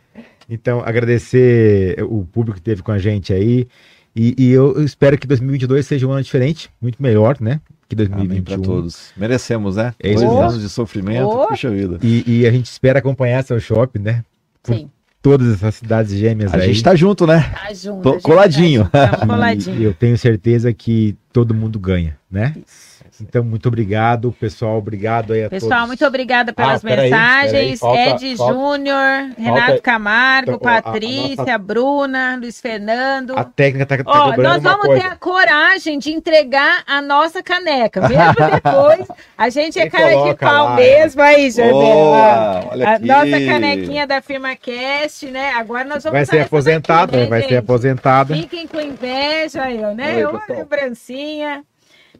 [SPEAKER 3] Então, agradecer o público que teve com a gente aí. E, e eu espero que 2022 seja um ano diferente, muito melhor, né? Que
[SPEAKER 2] Amém para
[SPEAKER 3] 2021.
[SPEAKER 2] todos. Merecemos, né?
[SPEAKER 3] É isso
[SPEAKER 2] Dois anos de sofrimento,
[SPEAKER 1] Oh.
[SPEAKER 2] puxa vida.
[SPEAKER 3] E, e a gente espera acompanhar seu shopping, né?
[SPEAKER 1] Sim,
[SPEAKER 3] Todas essas cidades gêmeas
[SPEAKER 2] A
[SPEAKER 3] aí.
[SPEAKER 2] gente tá junto, né?
[SPEAKER 1] tá junto.
[SPEAKER 2] Tô
[SPEAKER 1] a gente
[SPEAKER 2] coladinho.
[SPEAKER 1] Tá junto, coladinho.
[SPEAKER 3] E eu tenho certeza que todo mundo ganha, né?
[SPEAKER 1] Isso.
[SPEAKER 3] Então, muito obrigado, pessoal. Obrigado aí a
[SPEAKER 1] Pessoal,
[SPEAKER 3] todos.
[SPEAKER 1] muito obrigada pelas
[SPEAKER 3] Ah,
[SPEAKER 1] mensagens.
[SPEAKER 3] peraí, falta-
[SPEAKER 1] Ed Júnior, Renato Camargo,
[SPEAKER 3] Então, ó, a- a
[SPEAKER 1] Patrícia,
[SPEAKER 3] nossa-
[SPEAKER 1] Bruna, Luiz Fernando.
[SPEAKER 3] A técnica tá, tá
[SPEAKER 1] Ó, nós vamos ter a coragem de entregar a nossa caneca. Mesmo depois, a gente é cara de pau
[SPEAKER 3] lá,
[SPEAKER 1] mesmo aí, Jardel. A nossa canequinha da firma Cast, né? Agora nós vamos
[SPEAKER 3] Vai ser
[SPEAKER 1] essa
[SPEAKER 3] aposentada,
[SPEAKER 1] daqui, né,
[SPEAKER 3] vai ser
[SPEAKER 1] gente?
[SPEAKER 3] aposentada.
[SPEAKER 1] Fiquem com inveja, eu, né?
[SPEAKER 2] Oi,
[SPEAKER 1] Uma
[SPEAKER 2] pessoal.
[SPEAKER 1] lembrancinha.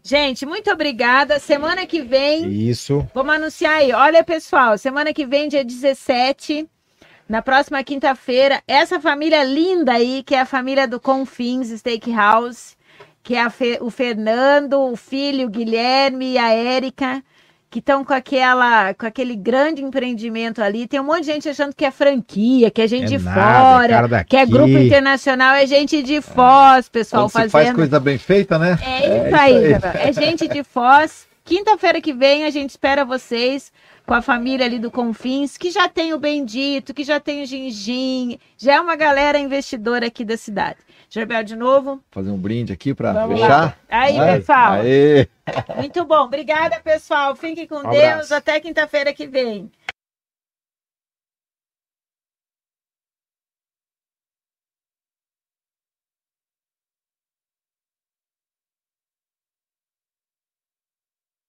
[SPEAKER 1] Gente, muito obrigada. Semana que vem,
[SPEAKER 3] Isso.
[SPEAKER 1] vamos anunciar aí. Olha, pessoal, semana que vem, dia 17, na próxima quinta-feira, essa família linda aí, que é a família do Confins Steakhouse, que é Fe- o Fernando, o filho, o Guilherme e a Érica, que estão com aquela com aquele grande empreendimento ali. Tem um monte de gente achando que é franquia, que é gente
[SPEAKER 3] É
[SPEAKER 1] de
[SPEAKER 3] nada, é
[SPEAKER 1] fora,
[SPEAKER 3] daqui.
[SPEAKER 1] que é grupo internacional, é gente de Foz, pessoal,
[SPEAKER 2] Quando
[SPEAKER 1] fazendo.
[SPEAKER 2] faz coisa bem feita, né?
[SPEAKER 1] É isso
[SPEAKER 2] isso
[SPEAKER 1] aí,
[SPEAKER 2] aí.
[SPEAKER 1] É gente de Foz. Quinta-feira que vem a gente espera vocês com a família ali do Confins, que já tem o Bendito, que já tem o Gingim, já é uma galera investidora aqui da cidade. Gerbel, de novo.
[SPEAKER 2] Fazer um brinde aqui para fechar.
[SPEAKER 1] lá. Aí, pessoal.
[SPEAKER 2] Aê.
[SPEAKER 1] Muito bom. Obrigada, pessoal. Fiquem com
[SPEAKER 3] Um
[SPEAKER 1] Deus.
[SPEAKER 3] abraço.
[SPEAKER 1] Até quinta-feira que vem.